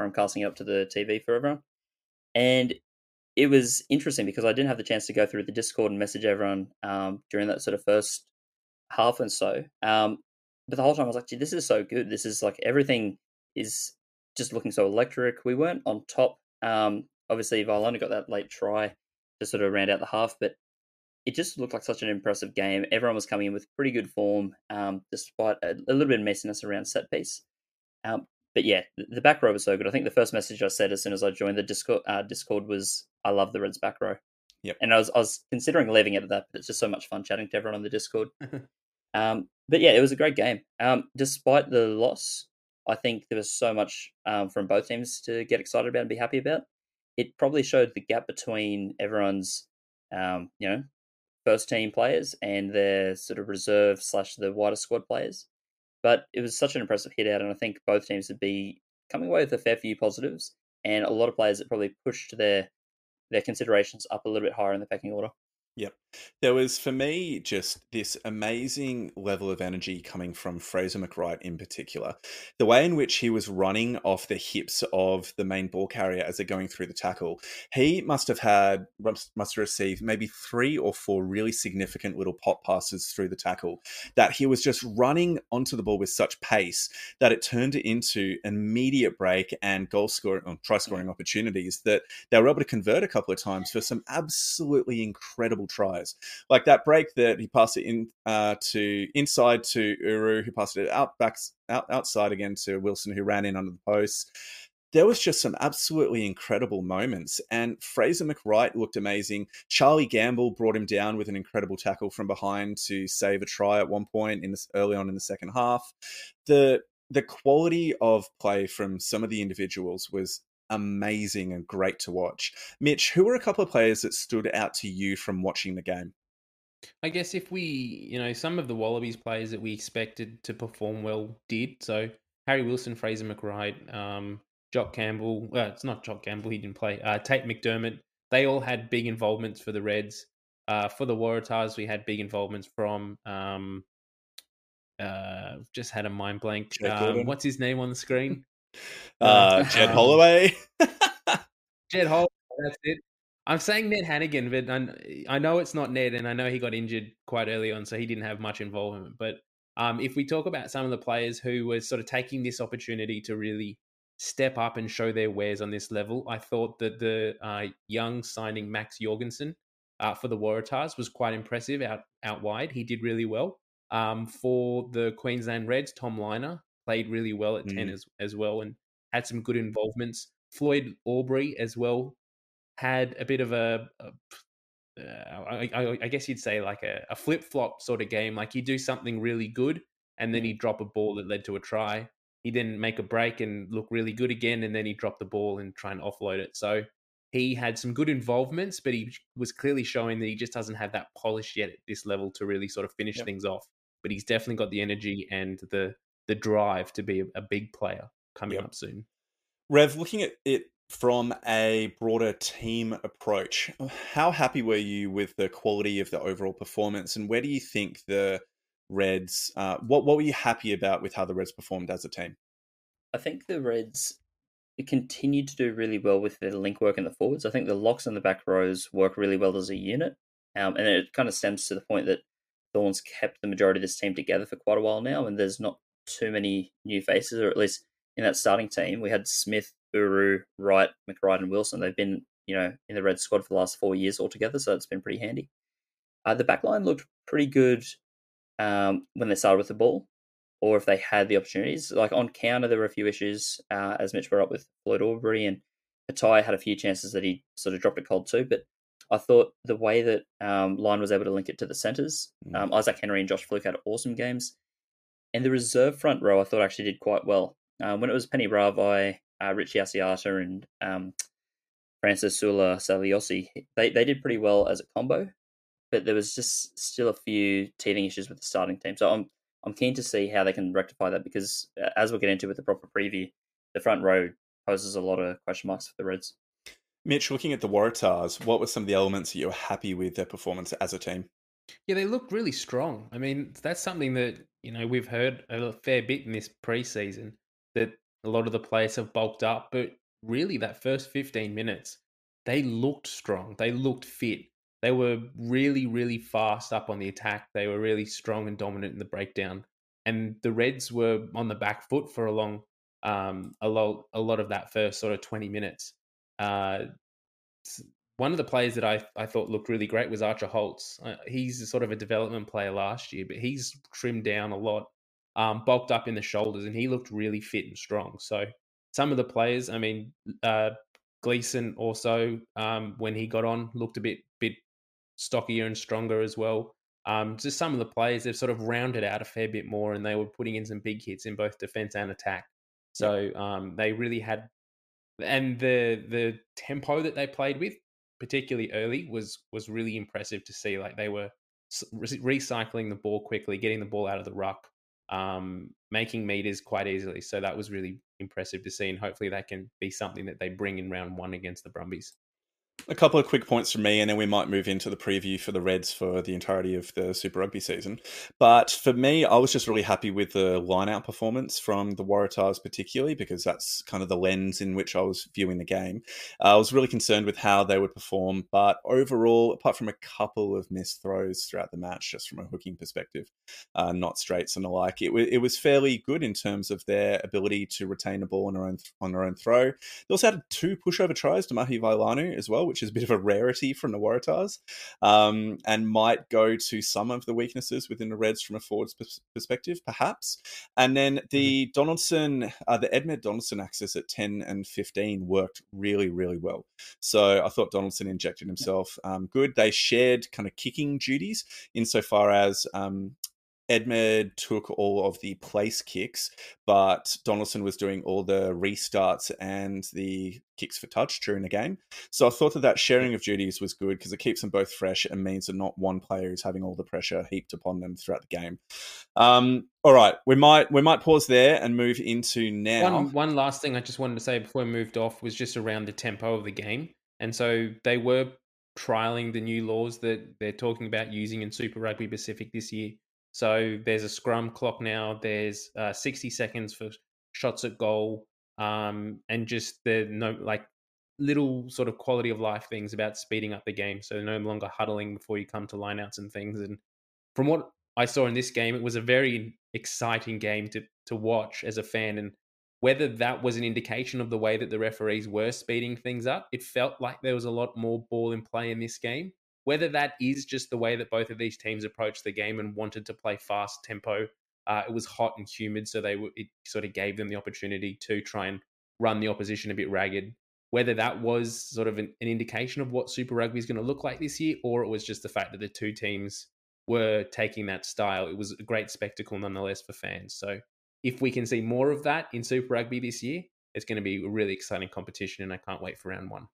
Chromecasting it up to the TV for everyone. And it was interesting because I didn't have the chance to go through the Discord and message everyone um during that sort of first half and so. Um, but the whole time I was like, this is so good. This is like everything is just looking so electric. We weren't on top. Um, obviously, Vailanu got that late try to sort of round out the half, but it just looked like such an impressive game. Everyone was coming in with pretty good form, um, despite a, a little bit of messiness around set piece. Um, but yeah, the, back row was so good. I think the first message I said as soon as I joined the Discord, uh, Discord was, "I love the Reds back row." Yep. And I was I was considering leaving it at that, but it's just so much fun chatting to everyone on the Discord. <laughs> um, but yeah, it was a great game. Um, despite the loss, I think there was so much um, from both teams to get excited about and be happy about. It probably showed the gap between everyone's, um, you know, first team players and their sort of reserve slash the wider squad players. But it was such an impressive hit out, and I think both teams would be coming away with a fair few positives, and a lot of players that probably pushed their their considerations up a little bit higher in the pecking order. Yep. There was, for me, just this amazing level of energy coming from Fraser McReight in particular. The way in which he was running off the hips of the main ball carrier as they're going through the tackle, he must have had, must have received maybe three or four really significant little pop passes through the tackle that he was just running onto the ball with such pace that it turned it into immediate break and goal scoring, or try scoring opportunities that they were able to convert a couple of times for some absolutely incredible tries. Like that break that he passed it in uh, to inside to Uru, who passed it out back out outside again to Wilson, who ran in under the post. There was just some absolutely incredible moments, and Fraser McReight looked amazing. Charlie Gamble brought him down with an incredible tackle from behind to save a try at one point in this early on in the second half. The the quality of play from some of the individuals was amazing and great to watch. Mitch, who were a couple of players that stood out to you from watching the game? I guess if we, you know, some of the Wallabies players that we expected to perform well did. So Harry Wilson, Fraser McReight, um, Jock Campbell. Well, it's not Jock Campbell; he didn't play. Uh, Tate McDermott. They all had big involvements for the Reds. Uh, for the Waratahs, we had big involvements from. Um, uh, just had a mind blank. Um, what's his name on the screen? Uh, Jed Um, Holloway. <laughs> Jed Hall. That's it. I'm saying Ned Hanigan, but I, I know it's not Ned, and I know he got injured quite early on, so he didn't have much involvement. But um, if we talk about some of the players who were sort of taking this opportunity to really step up and show their wares on this level, I thought that the uh, young signing Max Jorgensen uh, for the Waratahs was quite impressive out out wide. He did really well. Um, for the Queensland Reds, Tom Lynagh played really well at 10 Mm. as, as well and had some good involvements. Floyd Aubrey as well had a bit of a, a uh, I, I, I guess you'd say like a, a flip flop sort of game. Like he'd do something really good and then he'd drop a ball that led to a try. He'd then make a break and look really good again, and then he'd drop the ball and try and offload it. So he had some good involvements, but he was clearly showing that he just doesn't have that polish yet at this level to really sort of finish Yep. things off. But he's definitely got the energy and the the drive to be a, a big player coming Yep. up soon. Rev, looking at it from a broader team approach, how happy were you with the quality of the overall performance, and where do you think the Reds? Uh, what what were you happy about with how the Reds performed as a team? I think the Reds continued to do really well with their link work in the forwards. I think the locks and the back rows work really well as a unit. Um, and it kind of stems to the point that Thorn's kept the majority of this team together for quite a while now, and there's not too many new faces, or at least in that starting team. We had Smith, Uru, Wright, McReight, and Wilson. They've been you know, in the Red squad for the last four years altogether, so it's been pretty handy. Uh, the back line looked pretty good um, when they started with the ball, or if they had the opportunities. Like on counter, there were a few issues, uh, as Mitch brought up with Floyd Aubrey, and Patai had a few chances that he sort of dropped it cold too. But I thought the way that um, Lynagh was able to link it to the centres, Mm. um, Isaac Henry and Josh Flook had awesome games. And the reserve front row, I thought actually did quite well. Um, when it was Peni Ravai, uh, Richie Asiata, and um, Francis Sula Siaosi, they, they did pretty well as a combo, but there was just still a few teething issues with the starting team. So I'm I'm keen to see how they can rectify that because uh, as we'll get into with the proper preview, the front row poses a lot of question marks for the Reds. Mitch, looking at the Waratahs, what were some of the elements that you were happy with their performance as a team? Yeah, they look really strong. I mean, that's something that, you know, we've heard a fair bit in this preseason that a lot of the players have bulked up, but really that first 15 minutes, they looked strong. They looked fit. They were really, really fast up on the attack. They were really strong and dominant in the breakdown. And the Reds were on the back foot for a long, um, a lot, a lot of that first sort of 20 minutes. Uh, one of the players that I, I thought looked really great was Archer Holz. Uh, he's sort of a development player last year, but he's trimmed down a lot, um, bulked up in the shoulders, and he looked really fit and strong. So some of the players, I mean, uh, Gleeson also, um, when he got on, looked a bit bit stockier and stronger as well. Um, just some of the players they've sort of rounded out a fair bit more, and they were putting in some big hits in both defense and attack. So um, they really had, and the the tempo that they played with, particularly early, was was really impressive to see. Like they were re- recycling the ball quickly, getting the ball out of the ruck, um, making meters quite easily. So that was really impressive to see, and hopefully that can be something that they bring in round one against the Brumbies. A couple of quick points from me, and then we might move into the preview for the Reds for the entirety of the Super Rugby season. But for me, I was just really happy with the line-out performance from the Waratahs, particularly because that's kind of the lens in which I was viewing the game. Uh, I was really concerned with how they would perform, but overall, apart from a couple of missed throws throughout the match, just from a hooking perspective, uh, not straights and the like, it, w- it was fairly good in terms of their ability to retain the ball on their own th- on their own throw. They also had two pushover tries to Mahe Vailanu as well, which is a bit of a rarity from the Waratahs, um, and might go to some of the weaknesses within the Reds from a forwards perspective, perhaps. And then the Donaldson, uh, the Edmed Donaldson axis at 10 and 15 worked really, really well. So I thought Donaldson injected himself um, good. They shared kind of kicking duties insofar as um, Edmed took all of the place kicks, but Donaldson was doing all the restarts and the kicks for touch during the game. So I thought that that sharing of duties was good because it keeps them both fresh and means that not one player is having all the pressure heaped upon them throughout the game. Um, all right, we might we might pause there and move into now. One one last thing I just wanted to say before we moved off was just around the tempo of the game, and so they were trialing the new laws that they're talking about using in Super Rugby Pacific this year. So there's a scrum clock now. There's uh, 60 seconds for shots at goal, um, and just the no like little sort of quality of life things about speeding up the game. So no longer huddling before you come to lineouts and things. And from what I saw in this game, it was a very exciting game to to watch as a fan. And whether that was an indication of the way that the referees were speeding things up, it felt like there was a lot more ball in play in this game. Whether that is just the way that both of these teams approached the game and wanted to play fast tempo, uh, it was hot and humid, so they were, it sort of gave them the opportunity to try and run the opposition a bit ragged. Whether that was sort of an, an indication of what Super Rugby is going to look like this year, or it was just the fact that the two teams were taking that style, it was a great spectacle nonetheless for fans. So if we can see more of that in Super Rugby this year, it's going to be a really exciting competition, and I can't wait for round one.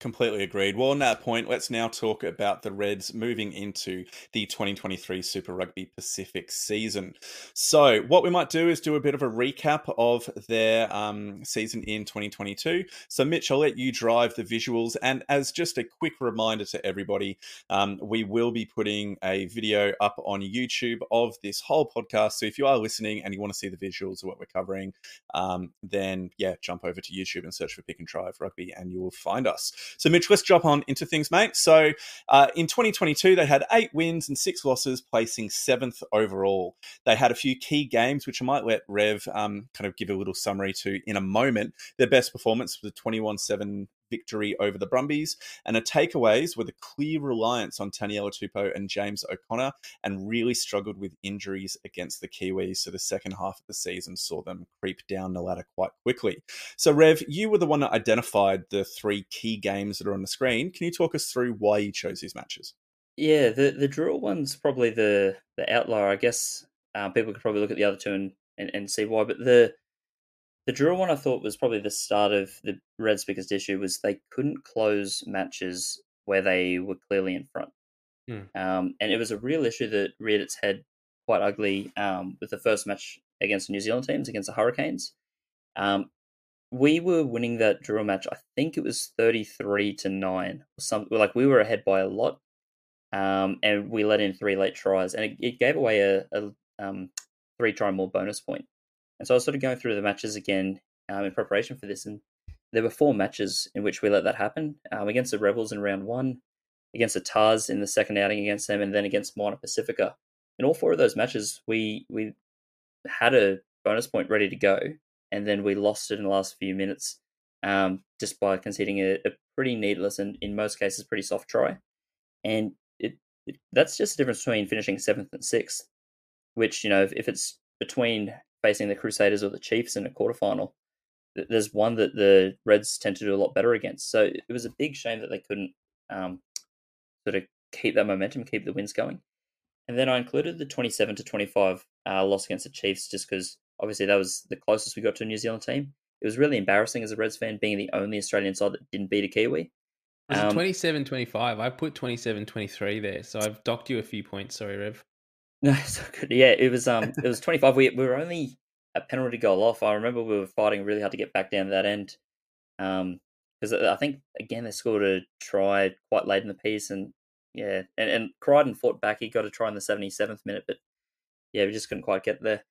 Completely agreed. Well, on that point, let's now talk about the Reds moving into the 2023 Super Rugby Pacific season. So, what we might do is do a bit of a recap of their um, season in 2022. So, Mitch, I'll let you drive the visuals. And as just a quick reminder to everybody, um, we will be putting a video up on YouTube of this whole podcast. So, if you are listening and you want to see the visuals of what we're covering, um, then yeah, jump over to YouTube and search for Pick and Drive Rugby and you will find us. So, Mitch, let's jump on into things, mate. So, uh, in 2022, they had eight wins and six losses, placing seventh overall. They had a few key games, which I might let Rev um, kind of give a little summary to in a moment. Their best performance was a 21 7 victory over the Brumbies. And her takeaways were the clear reliance on Taniela Tupou and James O'Connor, and really struggled with injuries against the Kiwis. So the second half of the season saw them creep down the ladder quite quickly. So, Rev, you were the one that identified the three key games that are on the screen. Can you talk us through why you chose these matches? Yeah, the the Drua one's probably the the outlier. I guess um, people could probably look at the other two and, and, and see why. But the the Drua one I thought was probably the start of the Reds' biggest issue was they couldn't close matches where they were clearly in front. Hmm. Um, and it was a real issue that reared its head quite ugly um, with the first match against the New Zealand teams, against the Hurricanes. Um, we were winning that Drua match. I think it was thirty three to nine. Or some like we were ahead by a lot, um, and we let in three late tries, and it, it gave away a, a um, three try more bonus point. And so I was sort of going through the matches again um, in preparation for this, and there were four matches in which we let that happen um, against the Rebels in round one, against the Tahs in the second outing against them, and then against Moana Pacifica. In all four of those matches, we we had a bonus point ready to go, and then we lost it in the last few minutes um, just by conceding a, a, pretty needless and in most cases pretty soft try. And it, it, that's just the difference between finishing seventh and sixth, which you know if, if it's between facing the Crusaders or the Chiefs in a quarterfinal, there's one that the Reds tend to do a lot better against. So it was a big shame that they couldn't um, sort of keep that momentum, keep the wins going. And then I included the 27 to 25 uh, loss against the Chiefs just because obviously that was the closest we got to a New Zealand team. It was really embarrassing as a Reds fan being the only Australian side that didn't beat a Kiwi. Was um, it 27 25? I put 27 23 there, so I've docked you a few points. Sorry, Rev. <laughs> No, so good. Yeah, it was um it was 25. We, we were only a penalty goal off. I remember we were fighting really hard to get back down to that end. Um, because I think again they scored a try quite late in the piece, and yeah, and and Creighton fought back. He got a try in the 77th minute, but yeah, we just couldn't quite get there.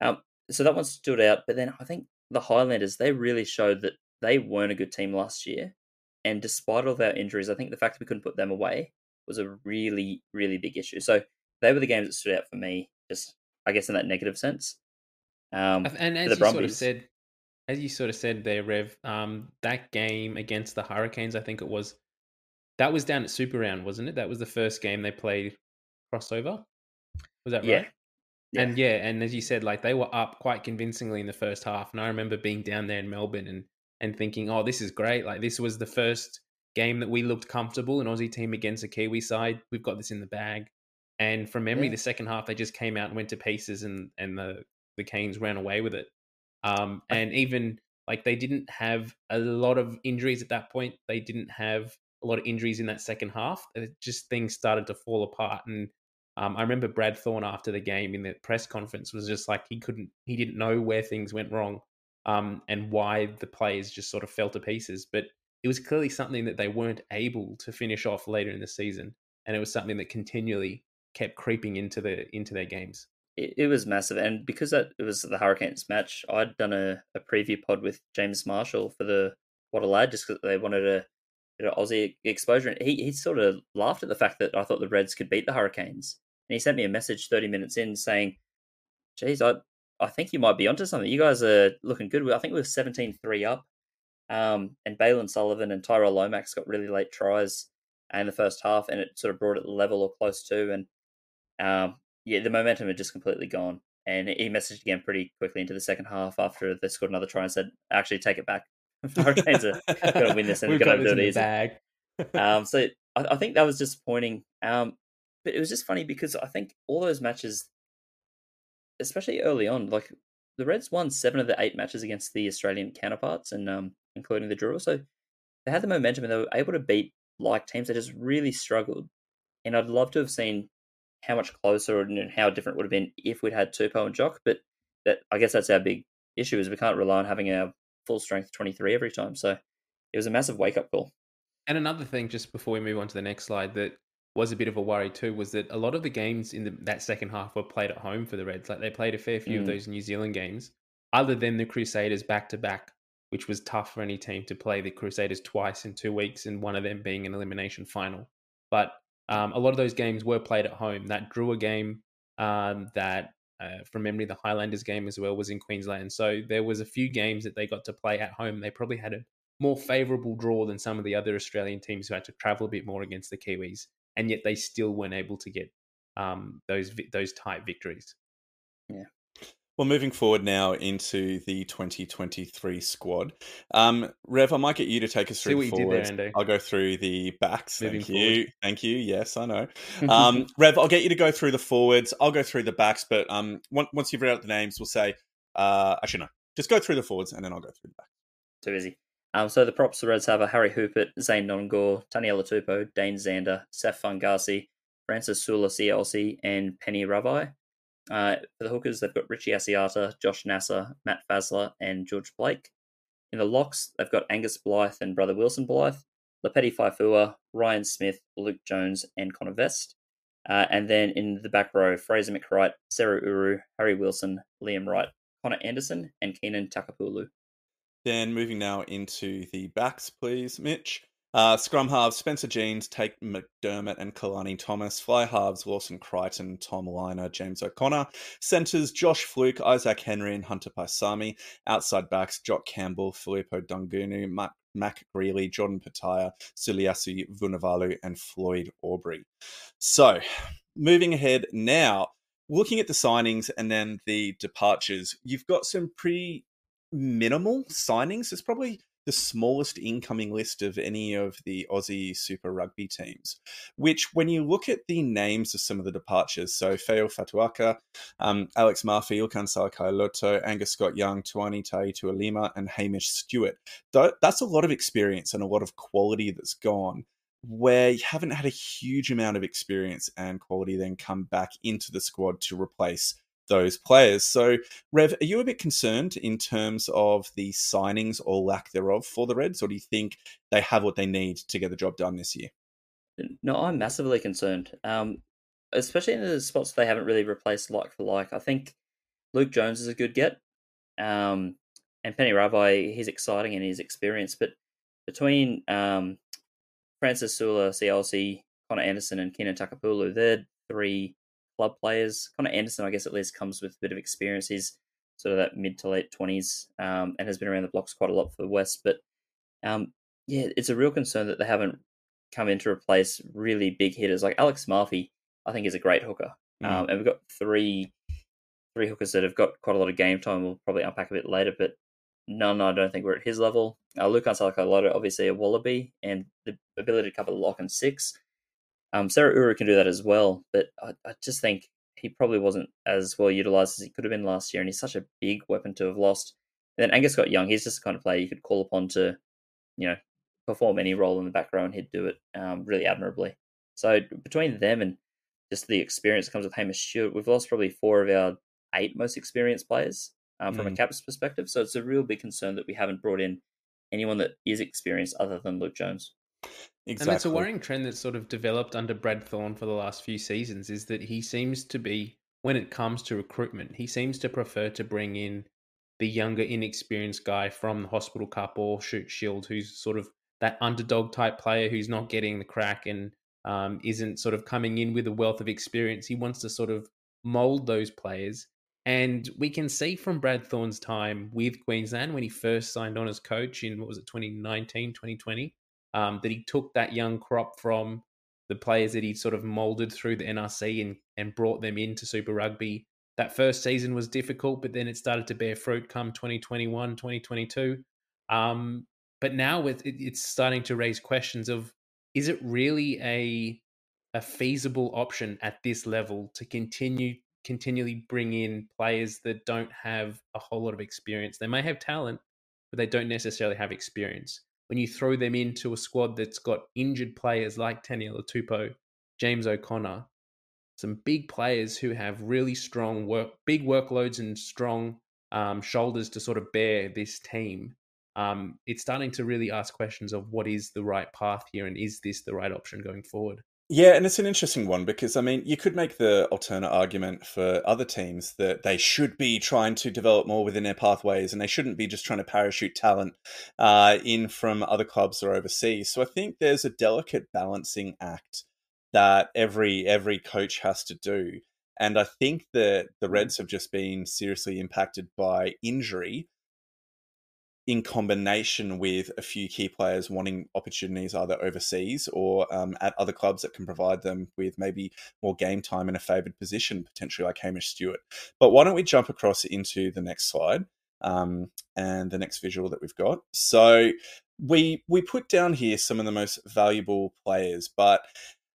Um, so that one stood out. But then I think the Highlanders they really showed that they weren't a good team last year, and despite all our injuries, I think the fact that we couldn't put them away was a really really big issue. So they were the games that stood out for me, just I guess in that negative sense. Um, and as you Brumbies. sort of said, as you sort of said there, Rev, um, that game against the Hurricanes, I think it was, that was down at Super Round, wasn't it? That was the first game they played crossover. Was that yeah. right? Yeah. And yeah, and as you said, like they were up quite convincingly in the first half. And I remember being down there in Melbourne and and thinking, oh, this is great. Like this was the first game that we looked comfortable, an Aussie team against a Kiwi side. We've got this in the bag. And from memory, yeah. the second half they just came out and went to pieces, and and the the Canes ran away with it. Um, and even like they didn't have a lot of injuries at that point. They didn't have a lot of injuries in that second half. It just things started to fall apart. And um, I remember Brad Thorn after the game in the press conference was just like he couldn't, he didn't know where things went wrong um, and why the players just sort of fell to pieces. But it was clearly something that they weren't able to finish off later in the season, and it was something that continually kept creeping into the into their games it, it was massive. And because that it was the Hurricanes match, I'd done a, a preview pod with James Marshall for the What a Lad just because they wanted a Aussie exposure. And he, he sort of laughed at the fact that I thought the Reds could beat the Hurricanes. And he sent me a message 30 minutes in saying, geez, I, I think you might be onto something. You guys are looking good. I think we were 17 3 up. Um, and Bailyn Sullivan and Tyrell Lomax got really late tries in the first half, and it sort of brought it level or close to. And um, yeah, the momentum had just completely gone. And he messaged again pretty quickly into the second half after they scored another try and said, "Actually, take it back. Hurricanes are going to <laughs> win this and we're going to do it easy." Bag. um, <laughs> so I, I, think that was disappointing. Um, but it was just funny because I think all those matches, especially early on, like the Reds won seven of the eight matches against the Australian counterparts, and um, including the draw. So they had the momentum and they were able to beat like teams that just really struggled. And I'd love to have seen how much closer and how different it would have been if we'd had Tupou and Jock. But that I guess that's our big issue is we can't rely on having our full strength 23 every time. So it was a massive wake up call. And another thing, just before we move on to the next slide, that was a bit of a worry too was that a lot of the games in the, that second half were played at home for the Reds. Like they played a fair few mm. of those New Zealand games, other than the Crusaders back to back, which was tough for any team to play the Crusaders twice in two weeks, and one of them being an elimination final. But um, a lot of those games were played at home. That Drua game, um, that uh, from memory, the Highlanders game as well was in Queensland. So there was a few games that they got to play at home. They probably had a more favourable draw than some of the other Australian teams who had to travel a bit more against the Kiwis, and yet they still weren't able to get um, those those tight victories. Yeah. Well, moving forward now into the 2023 squad. Um, Rev, I might get you to take us See through what the you did there, forwards. Andy. I'll go through the backs. Moving Thank you. forward. Thank you. Yes, I know. <laughs> Um, Rev, I'll get you to go through the forwards. I'll go through the backs, but um, once, once you've read out the names, we'll say, uh, actually, no, just go through the forwards and then I'll go through the backs. Too easy. Um, so the props the Reds have are Harry Hoopert, Zane Nonggorr, Taniela Tupou, Dane Zander, Sef Fa'agase, Francis Sula Siaosi, and Peni Ravai. Uh, for the hookers, they've got Richie Asiata, Josh Nasser, Matt Faessler, and George Blake. In the locks, they've got Angus Blyth and brother Wilson Blyth, Lopeti Faifua, Ryan Smith, Luke Jones, and Connor Vest. Uh, and then in the back row, Fraser McReight, Seru Uru, Harry Wilson, Liam Wright, Connor Anderson, and Keynan Tauakipulu. Then moving now into the backs, please, Mitch. Uh, scrum halves, Spencer Jeans, Tate McDermott and Kalani Thomas. Fly halves, Lawson Creighton, Tom Lynagh, James O'Connor. Centres, Josh Flook, Isaac Henry and Hunter Paisami. Outside backs, Jock Campbell, Filipo Daugunu, Mac, Mac Grealy, Jordan Petaia, Suliasi Vunivalu and Floyd Aubrey. So, moving ahead now, looking at the signings and then the departures, you've got some pretty minimal signings. It's probably the smallest incoming list of any of the Aussie Super Rugby teams. Which, when you look at the names of some of the departures, so Feao Fotuaika, um, Alex Mafi, Ilkan Salakai Loto, Angus Scott Young, Tuaina Taii Tualima, and Hamish Stewart, that's a lot of experience and a lot of quality that's gone. Where you haven't had a huge amount of experience and quality then come back into the squad to replace those players. So, Rev, are you a bit concerned in terms of the signings or lack thereof for the Reds, or do you think they have what they need to get the job done this year? No, I'm massively concerned. Um, especially in the spots they haven't really replaced like for like. I think Luke Jones is a good get. Um, and Peni Ravai, he's exciting and he's experienced. But between um, Francis Sula, Siaosi, Connor Anderson, and Keynan Tauakipulu, they're three club players. Connor Anderson, I guess, at least comes with a bit of experience. He's sort of that mid to late 20s um, and has been around the blocks quite a lot for the West. But um, yeah, it's a real concern that they haven't come in to replace really big hitters. Like Alex Mafi, I think is a great hooker. Mm. Um, and we've got three three hookers that have got quite a lot of game time. We'll probably unpack a bit later, but none I don't think we're at his level. Uh, Lukhan Salakaia-Loto, obviously a wallaby, and the ability to cover the lock and six. Um, Seru Uru can do that as well, but I, I just think he probably wasn't as well utilized as he could have been last year, and he's such a big weapon to have lost. And then Angus Scott Young, he's just the kind of player you could call upon to, you know, perform any role in the back row, and he'd do it um, really admirably. So between them and just the experience that comes with Hamish Stewart, we've lost probably four of our eight most experienced players um, from a Mm. Caps perspective. So it's a real big concern that we haven't brought in anyone that is experienced other than Luke Jones. Exactly. And it's a worrying trend that's sort of developed under Brad Thorn for the last few seasons is that he seems to be, when it comes to recruitment, he seems to prefer to bring in the younger, inexperienced guy from the Hospital Cup or Shute Shield, who's sort of that underdog type player who's not getting the crack and um, isn't sort of coming in with a wealth of experience. He wants to sort of mold those players. And we can see from Brad Thorn's time with Queensland when he first signed on as coach in, what was it, 2019, 2020, um, that he took that young crop from the players that he sort of molded through the NRC and, and brought them into Super Rugby. That first season was difficult, but then it started to bear fruit come 2021, 2022. Um, but now with it, it's starting to raise questions of is it really a a feasible option at this level to continue continually bring in players that don't have a whole lot of experience. They may have talent, but they don't necessarily have experience. When you throw them into a squad that's got injured players like Taniela Tupou, James O'Connor, some big players who have really strong work, big workloads and strong um, shoulders to sort of bear this team. Um, it's starting to really ask questions of what is the right path here and is this the right option going forward? Yeah, and it's an interesting one because I mean, you could make the alternate argument for other teams that they should be trying to develop more within their pathways, and they shouldn't be just trying to parachute talent uh, in from other clubs or overseas. So I think there's a delicate balancing act that every every coach has to do, and I think that the Reds have just been seriously impacted by injury in combination with a few key players wanting opportunities either overseas or um, at other clubs that can provide them with maybe more game time in a favoured position, potentially like Hamish Stewart. But why don't we jump across into the next slide um, and the next visual that we've got? So we we put down here some of the most valuable players, but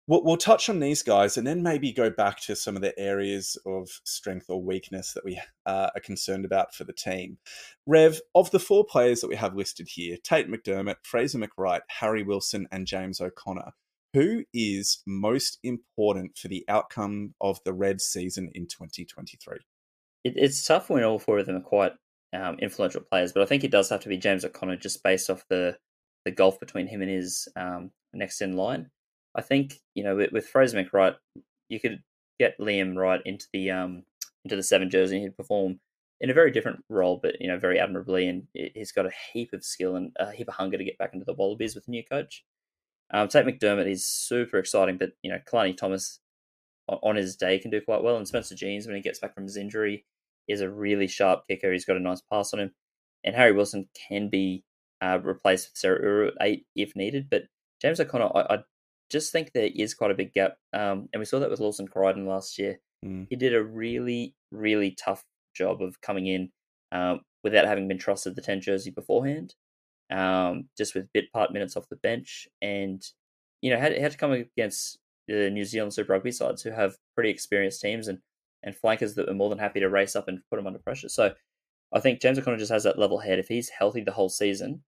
we'll, we'll touch on these guys and then maybe go back to some of the areas of strength or weakness that we uh, are concerned about for the team. Rev, of the four players that we have listed here, Tate McDermott, Fraser McReight, Harry Wilson, and James O'Connor, who is most important for the outcome of the Reds season in 2023? It, it's tough when all four of them are quite um, influential players, but I think it does have to be James O'Connor just based off the the gulf between him and his um, next in line. I think you know with, with Fraser McReight, you could get Liam Wright into the um into the seven jersey and he'd perform in a very different role, but you know very admirably, and he's got a heap of skill and a heap of hunger to get back into the Wallabies with a new coach. Um, Tate McDermott is super exciting, but you know Kalani Thomas on his day can do quite well, and Spencer Jeans when he gets back from his injury is a really sharp kicker. He's got a nice pass on him, and Harry Wilson can be uh, replaced with Seru Uru eight if needed. But James O'Connor, I, I just think there is quite a big gap. Um, and we saw that with Lawson Creighton last year. Mm. He did a really, really tough job of coming in um, without having been trusted the 10 jersey beforehand, um, just with bit part minutes off the bench. And, you know, had, had to come against the New Zealand Super Rugby sides who have pretty experienced teams and, and flankers that are more than happy to race up and put him under pressure. So I think James O'Connor just has that level head. If he's healthy the whole season,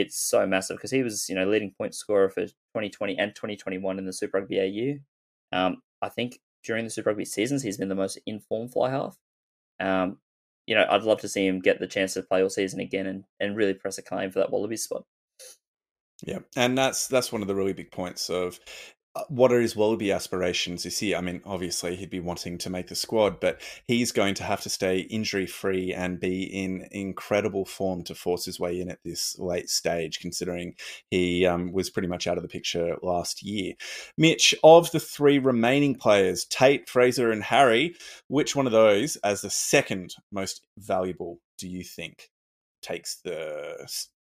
it's so massive because he was, you know, leading point scorer for 2020 and 2021 in the Super Rugby AU. Um, I think during the Super Rugby seasons, he's been the most informed fly half. Um, you know, I'd love to see him get the chance to play all season again and, and really press a claim for that Wallabies spot. Yeah, and that's that's one of the really big points of what are his Wallaby aspirations this year? I mean, obviously he'd be wanting to make the squad, but he's going to have to stay injury free and be in incredible form to force his way in at this late stage, considering he um, was pretty much out of the picture last year. Mitch, of the three remaining players, Tate, Fraser, and Harry, which one of those, as the second most valuable, do you think takes the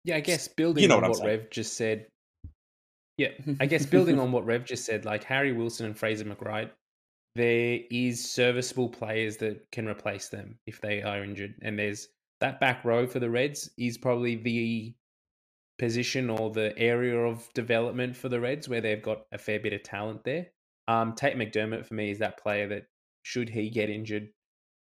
yeah, I guess building You know on what what. Rev just said. Yeah, I guess building on what Rev just said, like Harry Wilson and Fraser McReight, there is serviceable players that can replace them if they are injured. And there's that back row for the Reds is probably the position or the area of development for the Reds where they've got a fair bit of talent there. Um, Tate McDermott for me is that player that should he get injured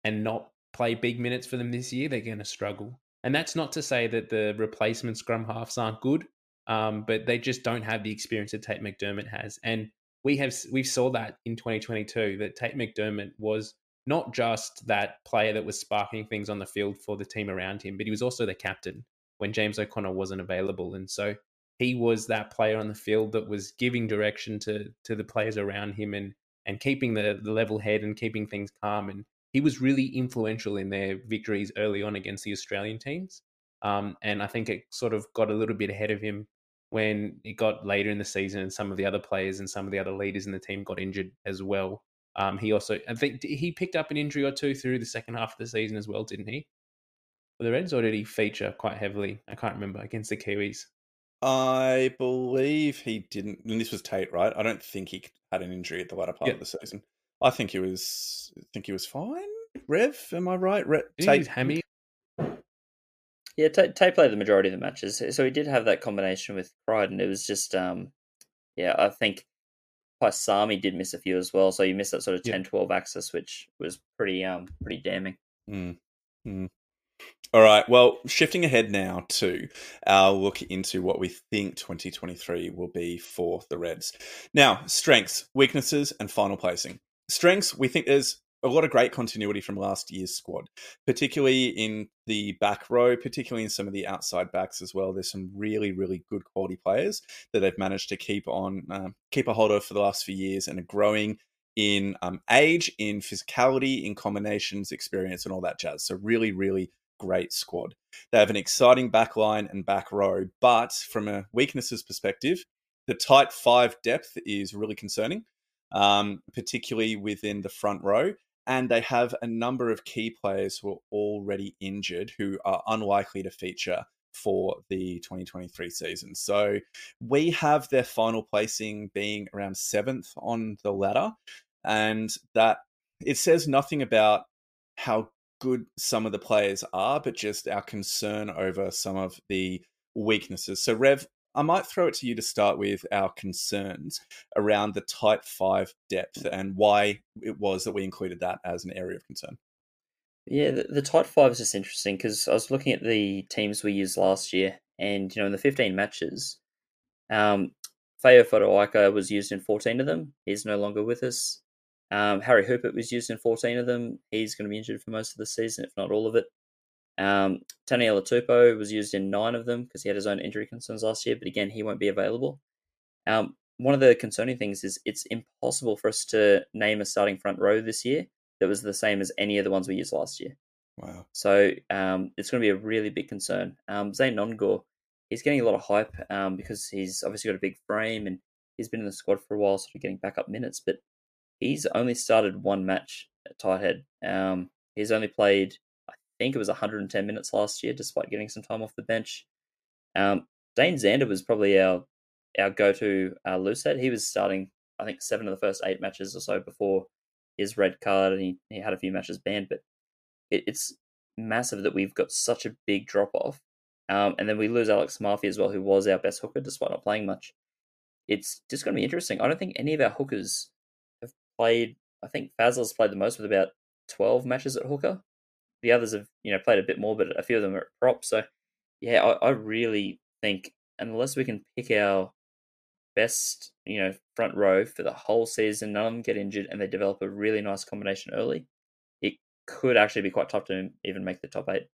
and not play big minutes for them this year, they're going to struggle. And that's not to say that the replacement scrum halves aren't good, um, but they just don't have the experience that Tate McDermott has. And we have we saw that in 2022 that Tate McDermott was not just that player that was sparking things on the field for the team around him, but he was also the captain when James O'Connor wasn't available, and so he was that player on the field that was giving direction to to the players around him and and keeping the, the level head and keeping things calm. And he was really influential in their victories early on against the Australian teams. Um, and I think it sort of got a little bit ahead of him when it got later in the season and some of the other players and some of the other leaders in the team got injured as well. Um, he also, I think he picked up an injury or two through the second half of the season as well, didn't he? For the Reds, or did he feature quite heavily? I can't remember against the Kiwis. I believe he didn't. And this was Tate, right? I don't think he had an injury at the latter part Yeah. of the season. I think he was. I think he was fine. Rev, am I right? Re- Tate, hammy? Yeah, Tate played the majority of the matches, so he did have that combination with Creighton. It was just, um, yeah, I think Paisami did miss a few as well, so you missed that sort of Yeah. 10-12 axis, which was pretty, um, pretty damning. Mm, mm. All right. Well, shifting ahead now to our look into what we think 2023 will be for the Reds. Now, strengths, weaknesses, and final placing. Strengths, we think there's a lot of great continuity from last year's squad, particularly in the back row, particularly in some of the outside backs as well. There's some really, really good quality players that they've managed to keep on, um, keep a hold of for the last few years and are growing in um, age, in physicality, in combinations, experience, and all that jazz. So, really, really great squad. They have an exciting back line and back row, but from a weaknesses perspective, the tight five depth is really concerning, um, particularly within the front row. And they have a number of key players who are already injured who are unlikely to feature for the 2023 season. So we have their final placing being around seventh on the ladder, and that it says nothing about how good some of the players are, but just our concern over some of the weaknesses. So, Rev, I might throw it to you to start with our concerns around the tight five depth and why it was that we included that as an area of concern. Yeah, the, the tight five is just interesting because I was looking at the teams we used last year, and you know, in the 15 matches, um, Feao Fotuaika was used in 14 of them. He's no longer with us. Um, Harry Hoopert was used in 14 of them. He's going to be injured for most of the season, if not all of it. Um, Taniela Tupou was used in nine of them because he had his own injury concerns last year, but again, he won't be available. Um, one of the concerning things is it's impossible for us to name a starting front row this year that was the same as any of the ones we used last year. Wow. So um, it's going to be a really big concern. Um, Zane Nonggorr, he's getting a lot of hype um, because he's obviously got a big frame and he's been in the squad for a while, sort of getting backup minutes, but he's only started one match at tight head. Um, he's only played, think it was 110 minutes last year, despite getting some time off the bench. Um, Dane Zander was probably our our go to uh, loose head. He was starting, I think, seven of the first eight matches or so before his red card, and he, he had a few matches banned. But it, it's massive that we've got such a big drop off. Um, and then we lose Alex Mafi as well, who was our best hooker despite not playing much. It's just going to be interesting. I don't think any of our hookers have played. I think Faessler's played the most with about twelve matches at hooker. The others have you know played a bit more, but a few of them are at prop. So yeah, I, I really think unless we can pick our best you know front row for the whole season, none of them get injured, and they develop a really nice combination early, it could actually be quite tough to even make the top eight.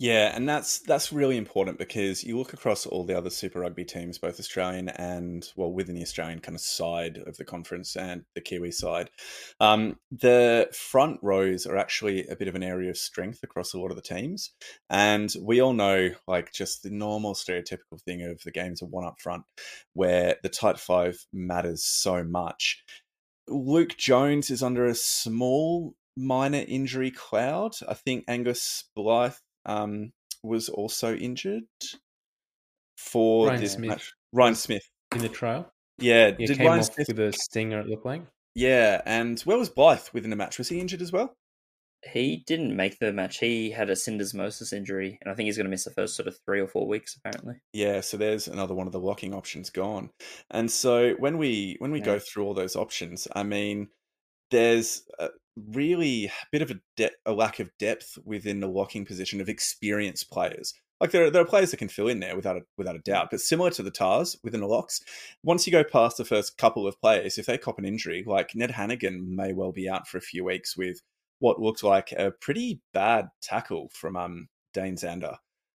Yeah, and that's that's really important because you look across all the other Super Rugby teams, both Australian and well within the Australian kind of side of the conference and the Kiwi side. Um, the front rows are actually a bit of an area of strength across a lot of the teams, and we all know like just the normal stereotypical thing of the games are won up front, where the tight five matters so much. Luke Jones is under a small minor injury cloud. I think Angus Blyth um, was also injured for Ryan this Smith. match. Ryan Smith. in the trial. Yeah, He did came Ryan off Smith? with a stinger. It looked like. Yeah, and where was Blyth within the match? Was he injured as well? He didn't make the match. He had a syndesmosis injury, and I think he's going to miss the first sort of three or four weeks. Apparently, Yeah, so there's another one of the locking options gone. And so when we when we Yeah. go through all those options, I mean, there's a really a bit of a de- a lack of depth within the locking position of experienced players. Like there are, there are players that can fill in there without a, without a doubt, but similar to the Tahs within the locks, once you go past the first couple of players, if they cop an injury, like Ned Hanigan may well be out for a few weeks with what looked like a pretty bad tackle from um Dane Zander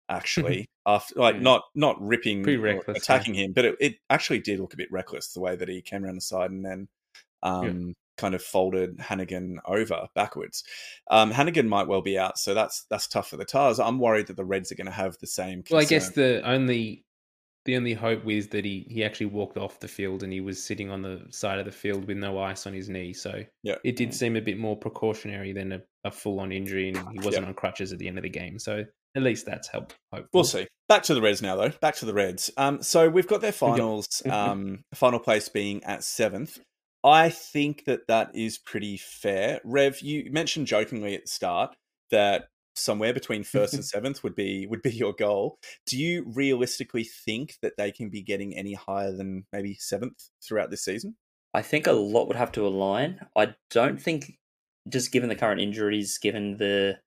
actually <laughs> after like not not ripping reckless, attacking him but it, it actually did look a bit reckless the way that he came around the side and then um kind of folded Hanigan over backwards um Hanigan might well be out so that's that's tough for the Tahs I'm worried that the Reds are going to have the same Well, I guess the only the only hope is that he he actually walked off the field and he was sitting on the side of the field with no ice on his knee. So Yeah. it did seem a bit more precautionary than a, a full on injury, and he wasn't on crutches at the end of the game. So at least that's helped. Hopeful. We'll see. Back to the Reds now, though. Back to the Reds. Um, so we've got their finals, <laughs> um, final place being at seventh. I think that that is pretty fair. Rev, you mentioned jokingly at the start that somewhere between <laughs> first and seventh would be would be your goal. Do you realistically think that they can be getting any higher than maybe seventh throughout this season? I think a lot would have to align. I don't think, just given the current injuries, given the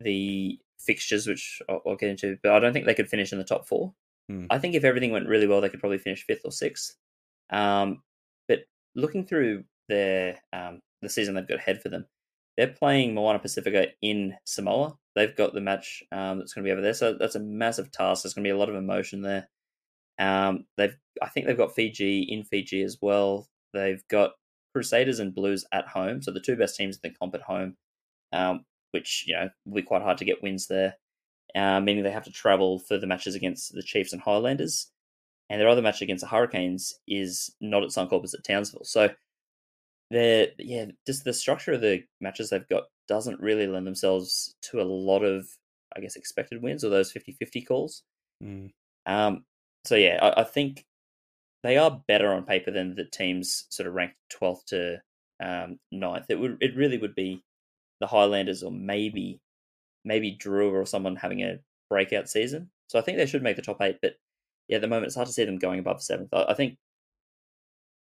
the fixtures, which I'll, I'll get into, but I don't think they could finish in the top four. Hmm. I think if everything went really well, they could probably finish fifth or sixth. Um, looking through their um, the season they've got ahead for them, they're playing Moana Pacifica in Samoa. They've got the match um, that's going to be over there, so that's a massive task. There's going to be a lot of emotion there. Um, they've, I think they've got Fiji in Fiji as well. They've got Crusaders and Blues at home, so the two best teams in the comp at home, um, which you know will be quite hard to get wins there. Uh, meaning they have to travel for the matches against the Chiefs and Highlanders, and their other match against the Hurricanes is not at Suncorp, it's at Townsville. So they're yeah, just the structure of the matches they've got doesn't really lend themselves to a lot of I guess, expected wins or those 50 50 calls. Mm. Um, so, yeah, I, I, think they are better on paper than the teams sort of ranked 12th to um, 9th. It, would, it really would be the Highlanders or maybe maybe Drua or someone having a breakout season. So I think they should make the top eight, but yeah, at the moment it's hard to see them going above seventh. I, I think,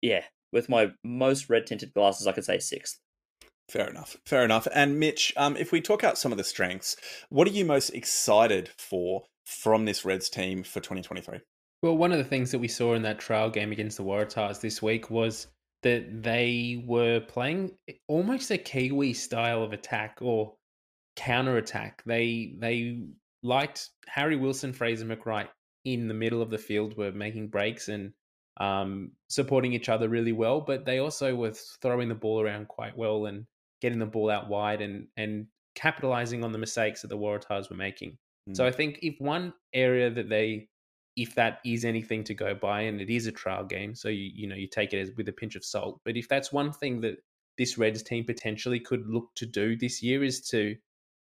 yeah, with my most red tinted glasses, I could say sixth. Fair enough. Fair enough. And Mitch, um, if we talk out some of the strengths, what are you most excited for from this Reds team for 2023? Well, one of the things that we saw in that trial game against the Waratahs this week was that they were playing almost a Kiwi style of attack or counter attack. They they liked Harry Wilson, Fraser McReight in the middle of the field were making breaks and um, supporting each other really well, but they also were throwing the ball around quite well and getting the ball out wide and and capitalizing on the mistakes that the Waratahs were making. Mm. So I think if one area that they if that is anything to go by and it is a trial game, so you you know you take it as with a pinch of salt, but if that's one thing that this Reds team potentially could look to do this year is to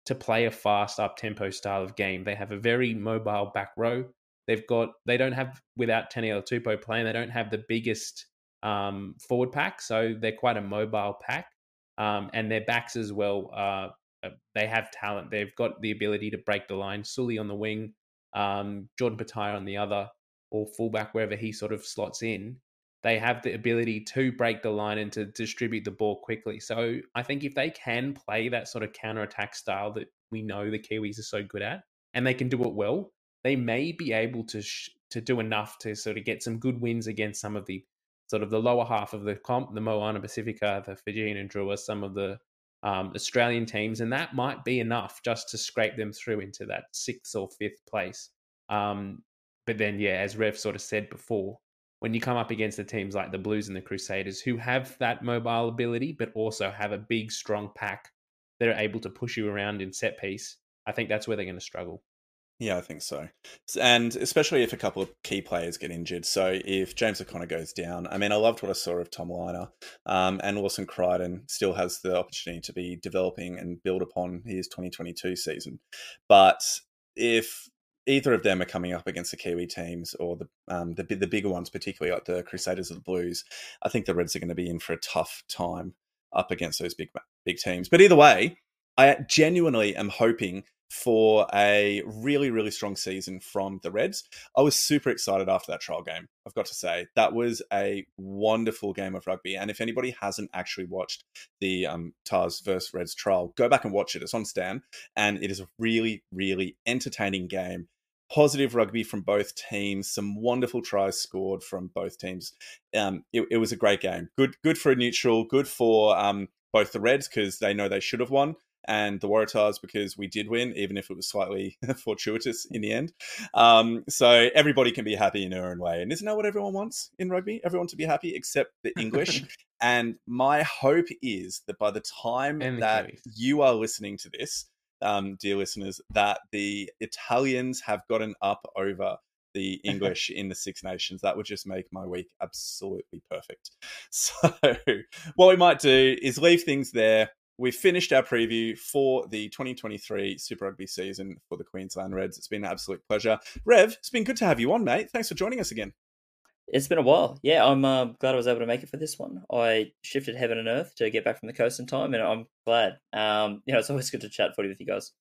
to play a fast up tempo style of game. They have a very mobile back row. They've got they don't have without Taniela Tupou playing, they don't have the biggest um, forward pack, so they're quite a mobile pack. Um, and their backs as well, uh, uh, they have talent. They've got the ability to break the line. Sully on the wing, um, Jordan Petaia on the other, or fullback wherever he sort of slots in they have the ability to break the line and to distribute the ball quickly. So I think if they can play that sort of counter attack style that we know the Kiwis are so good at, and they can do it well, they may be able to sh- to do enough to sort of get some good wins against some of the sort of the lower half of the comp, the Moana Pacifica, the Fijian and Drua, some of the um, Australian teams, and that might be enough just to scrape them through into that sixth or fifth place. Um, but then, yeah, as Rev sort of said before, when you come up against the teams like the Blues and the Crusaders, who have that mobile ability, but also have a big, strong pack that are able to push you around in set piece, I think that's where they're going to struggle. Yeah, I think so. And especially if a couple of key players get injured. So if James O'Connor goes down, I mean, I loved what I saw of Tom Lynagh. Um, and Lawson Creighton still has the opportunity to be developing and build upon his 2022 season. But if either of them are coming up against the Kiwi teams or the um, the, the bigger ones, particularly like the Crusaders or the Blues, I think the Reds are going to be in for a tough time up against those big big teams. But either way, I genuinely am hoping for a really really strong season from the Reds. I was super excited after that trial game. I've got to say that was a wonderful game of rugby. And if anybody hasn't actually watched the um, Tahs versus Reds trial, go back and watch it. It's on Stan, and it is a really really entertaining game positive rugby from both teams. Some wonderful tries scored from both teams. Um, it, it, was a great game. Good, good for a neutral. Good for um, both the Reds because they know they should have won, and the Waratahs because we did win, even if it was slightly <laughs> fortuitous in the end. Um, so everybody can be happy in their own way, and isn't that what everyone wants in rugby? Everyone to be happy except the English. <laughs> and my hope is that by the time that you are listening to this, um, dear listeners, that the Italians have gotten up over the English <laughs> in the Six Nations. That would just make my week absolutely perfect. So, what we might do is leave things there. We've finished our preview for the 2023 Super Rugby season for the Queensland Reds. It's been an absolute pleasure. Rev, it's been good to have you on, mate. Thanks for joining us again. It's been a while. Yeah, I'm uh, glad I was able to make it for this one. I shifted heaven and earth to get back from the coast in time, and I'm glad. Um, you know, it's always good to chat footy with you guys.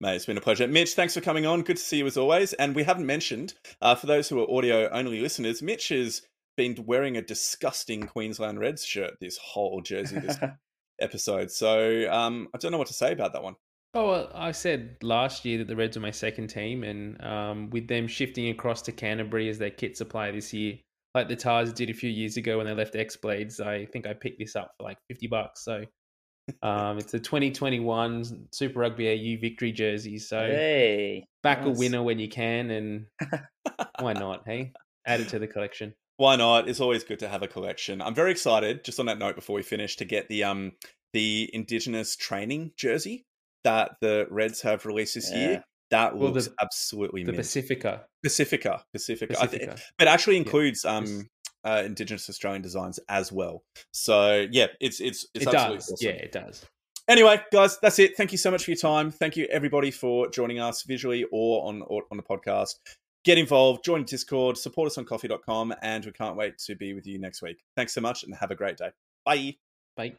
Mate, it's been a pleasure. Mitch, thanks for coming on. Good to see you as always. And we haven't mentioned, uh, for those who are audio only listeners, Mitch has been wearing a disgusting Queensland Reds shirt this whole jersey this <laughs> episode. So um, I don't know what to say about that one. Oh, well, I said last year that the Reds were my second team, and um, with them shifting across to Canterbury as their kit supplier this year, like the Tahs did a few years ago when they left X Blades. I think I picked this up for like 50 bucks. So um, it's a 2021 Super Rugby AU victory jersey. So hey, back nice. a winner when you can. And <laughs> why not? Hey, add it to the collection. Why not? It's always good to have a collection. I'm very excited, just on that note before we finish, to get the um the Indigenous training jersey that the Reds have released this yeah. year. That looks the, absolutely the mint. Pacifica. Pacifica, Pacifica, Pacifica. Th- but actually includes yeah. um uh, Indigenous Australian designs as well. So yeah, it's it's it's it does. Awesome. Yeah, it does. Anyway, guys, that's it. Thank you so much for your time. Thank you everybody for joining us visually or on or on the podcast. Get involved, join Discord, support us on ko-fi.com, and we can't wait to be with you next week. Thanks so much and have a great day. Bye. Bye.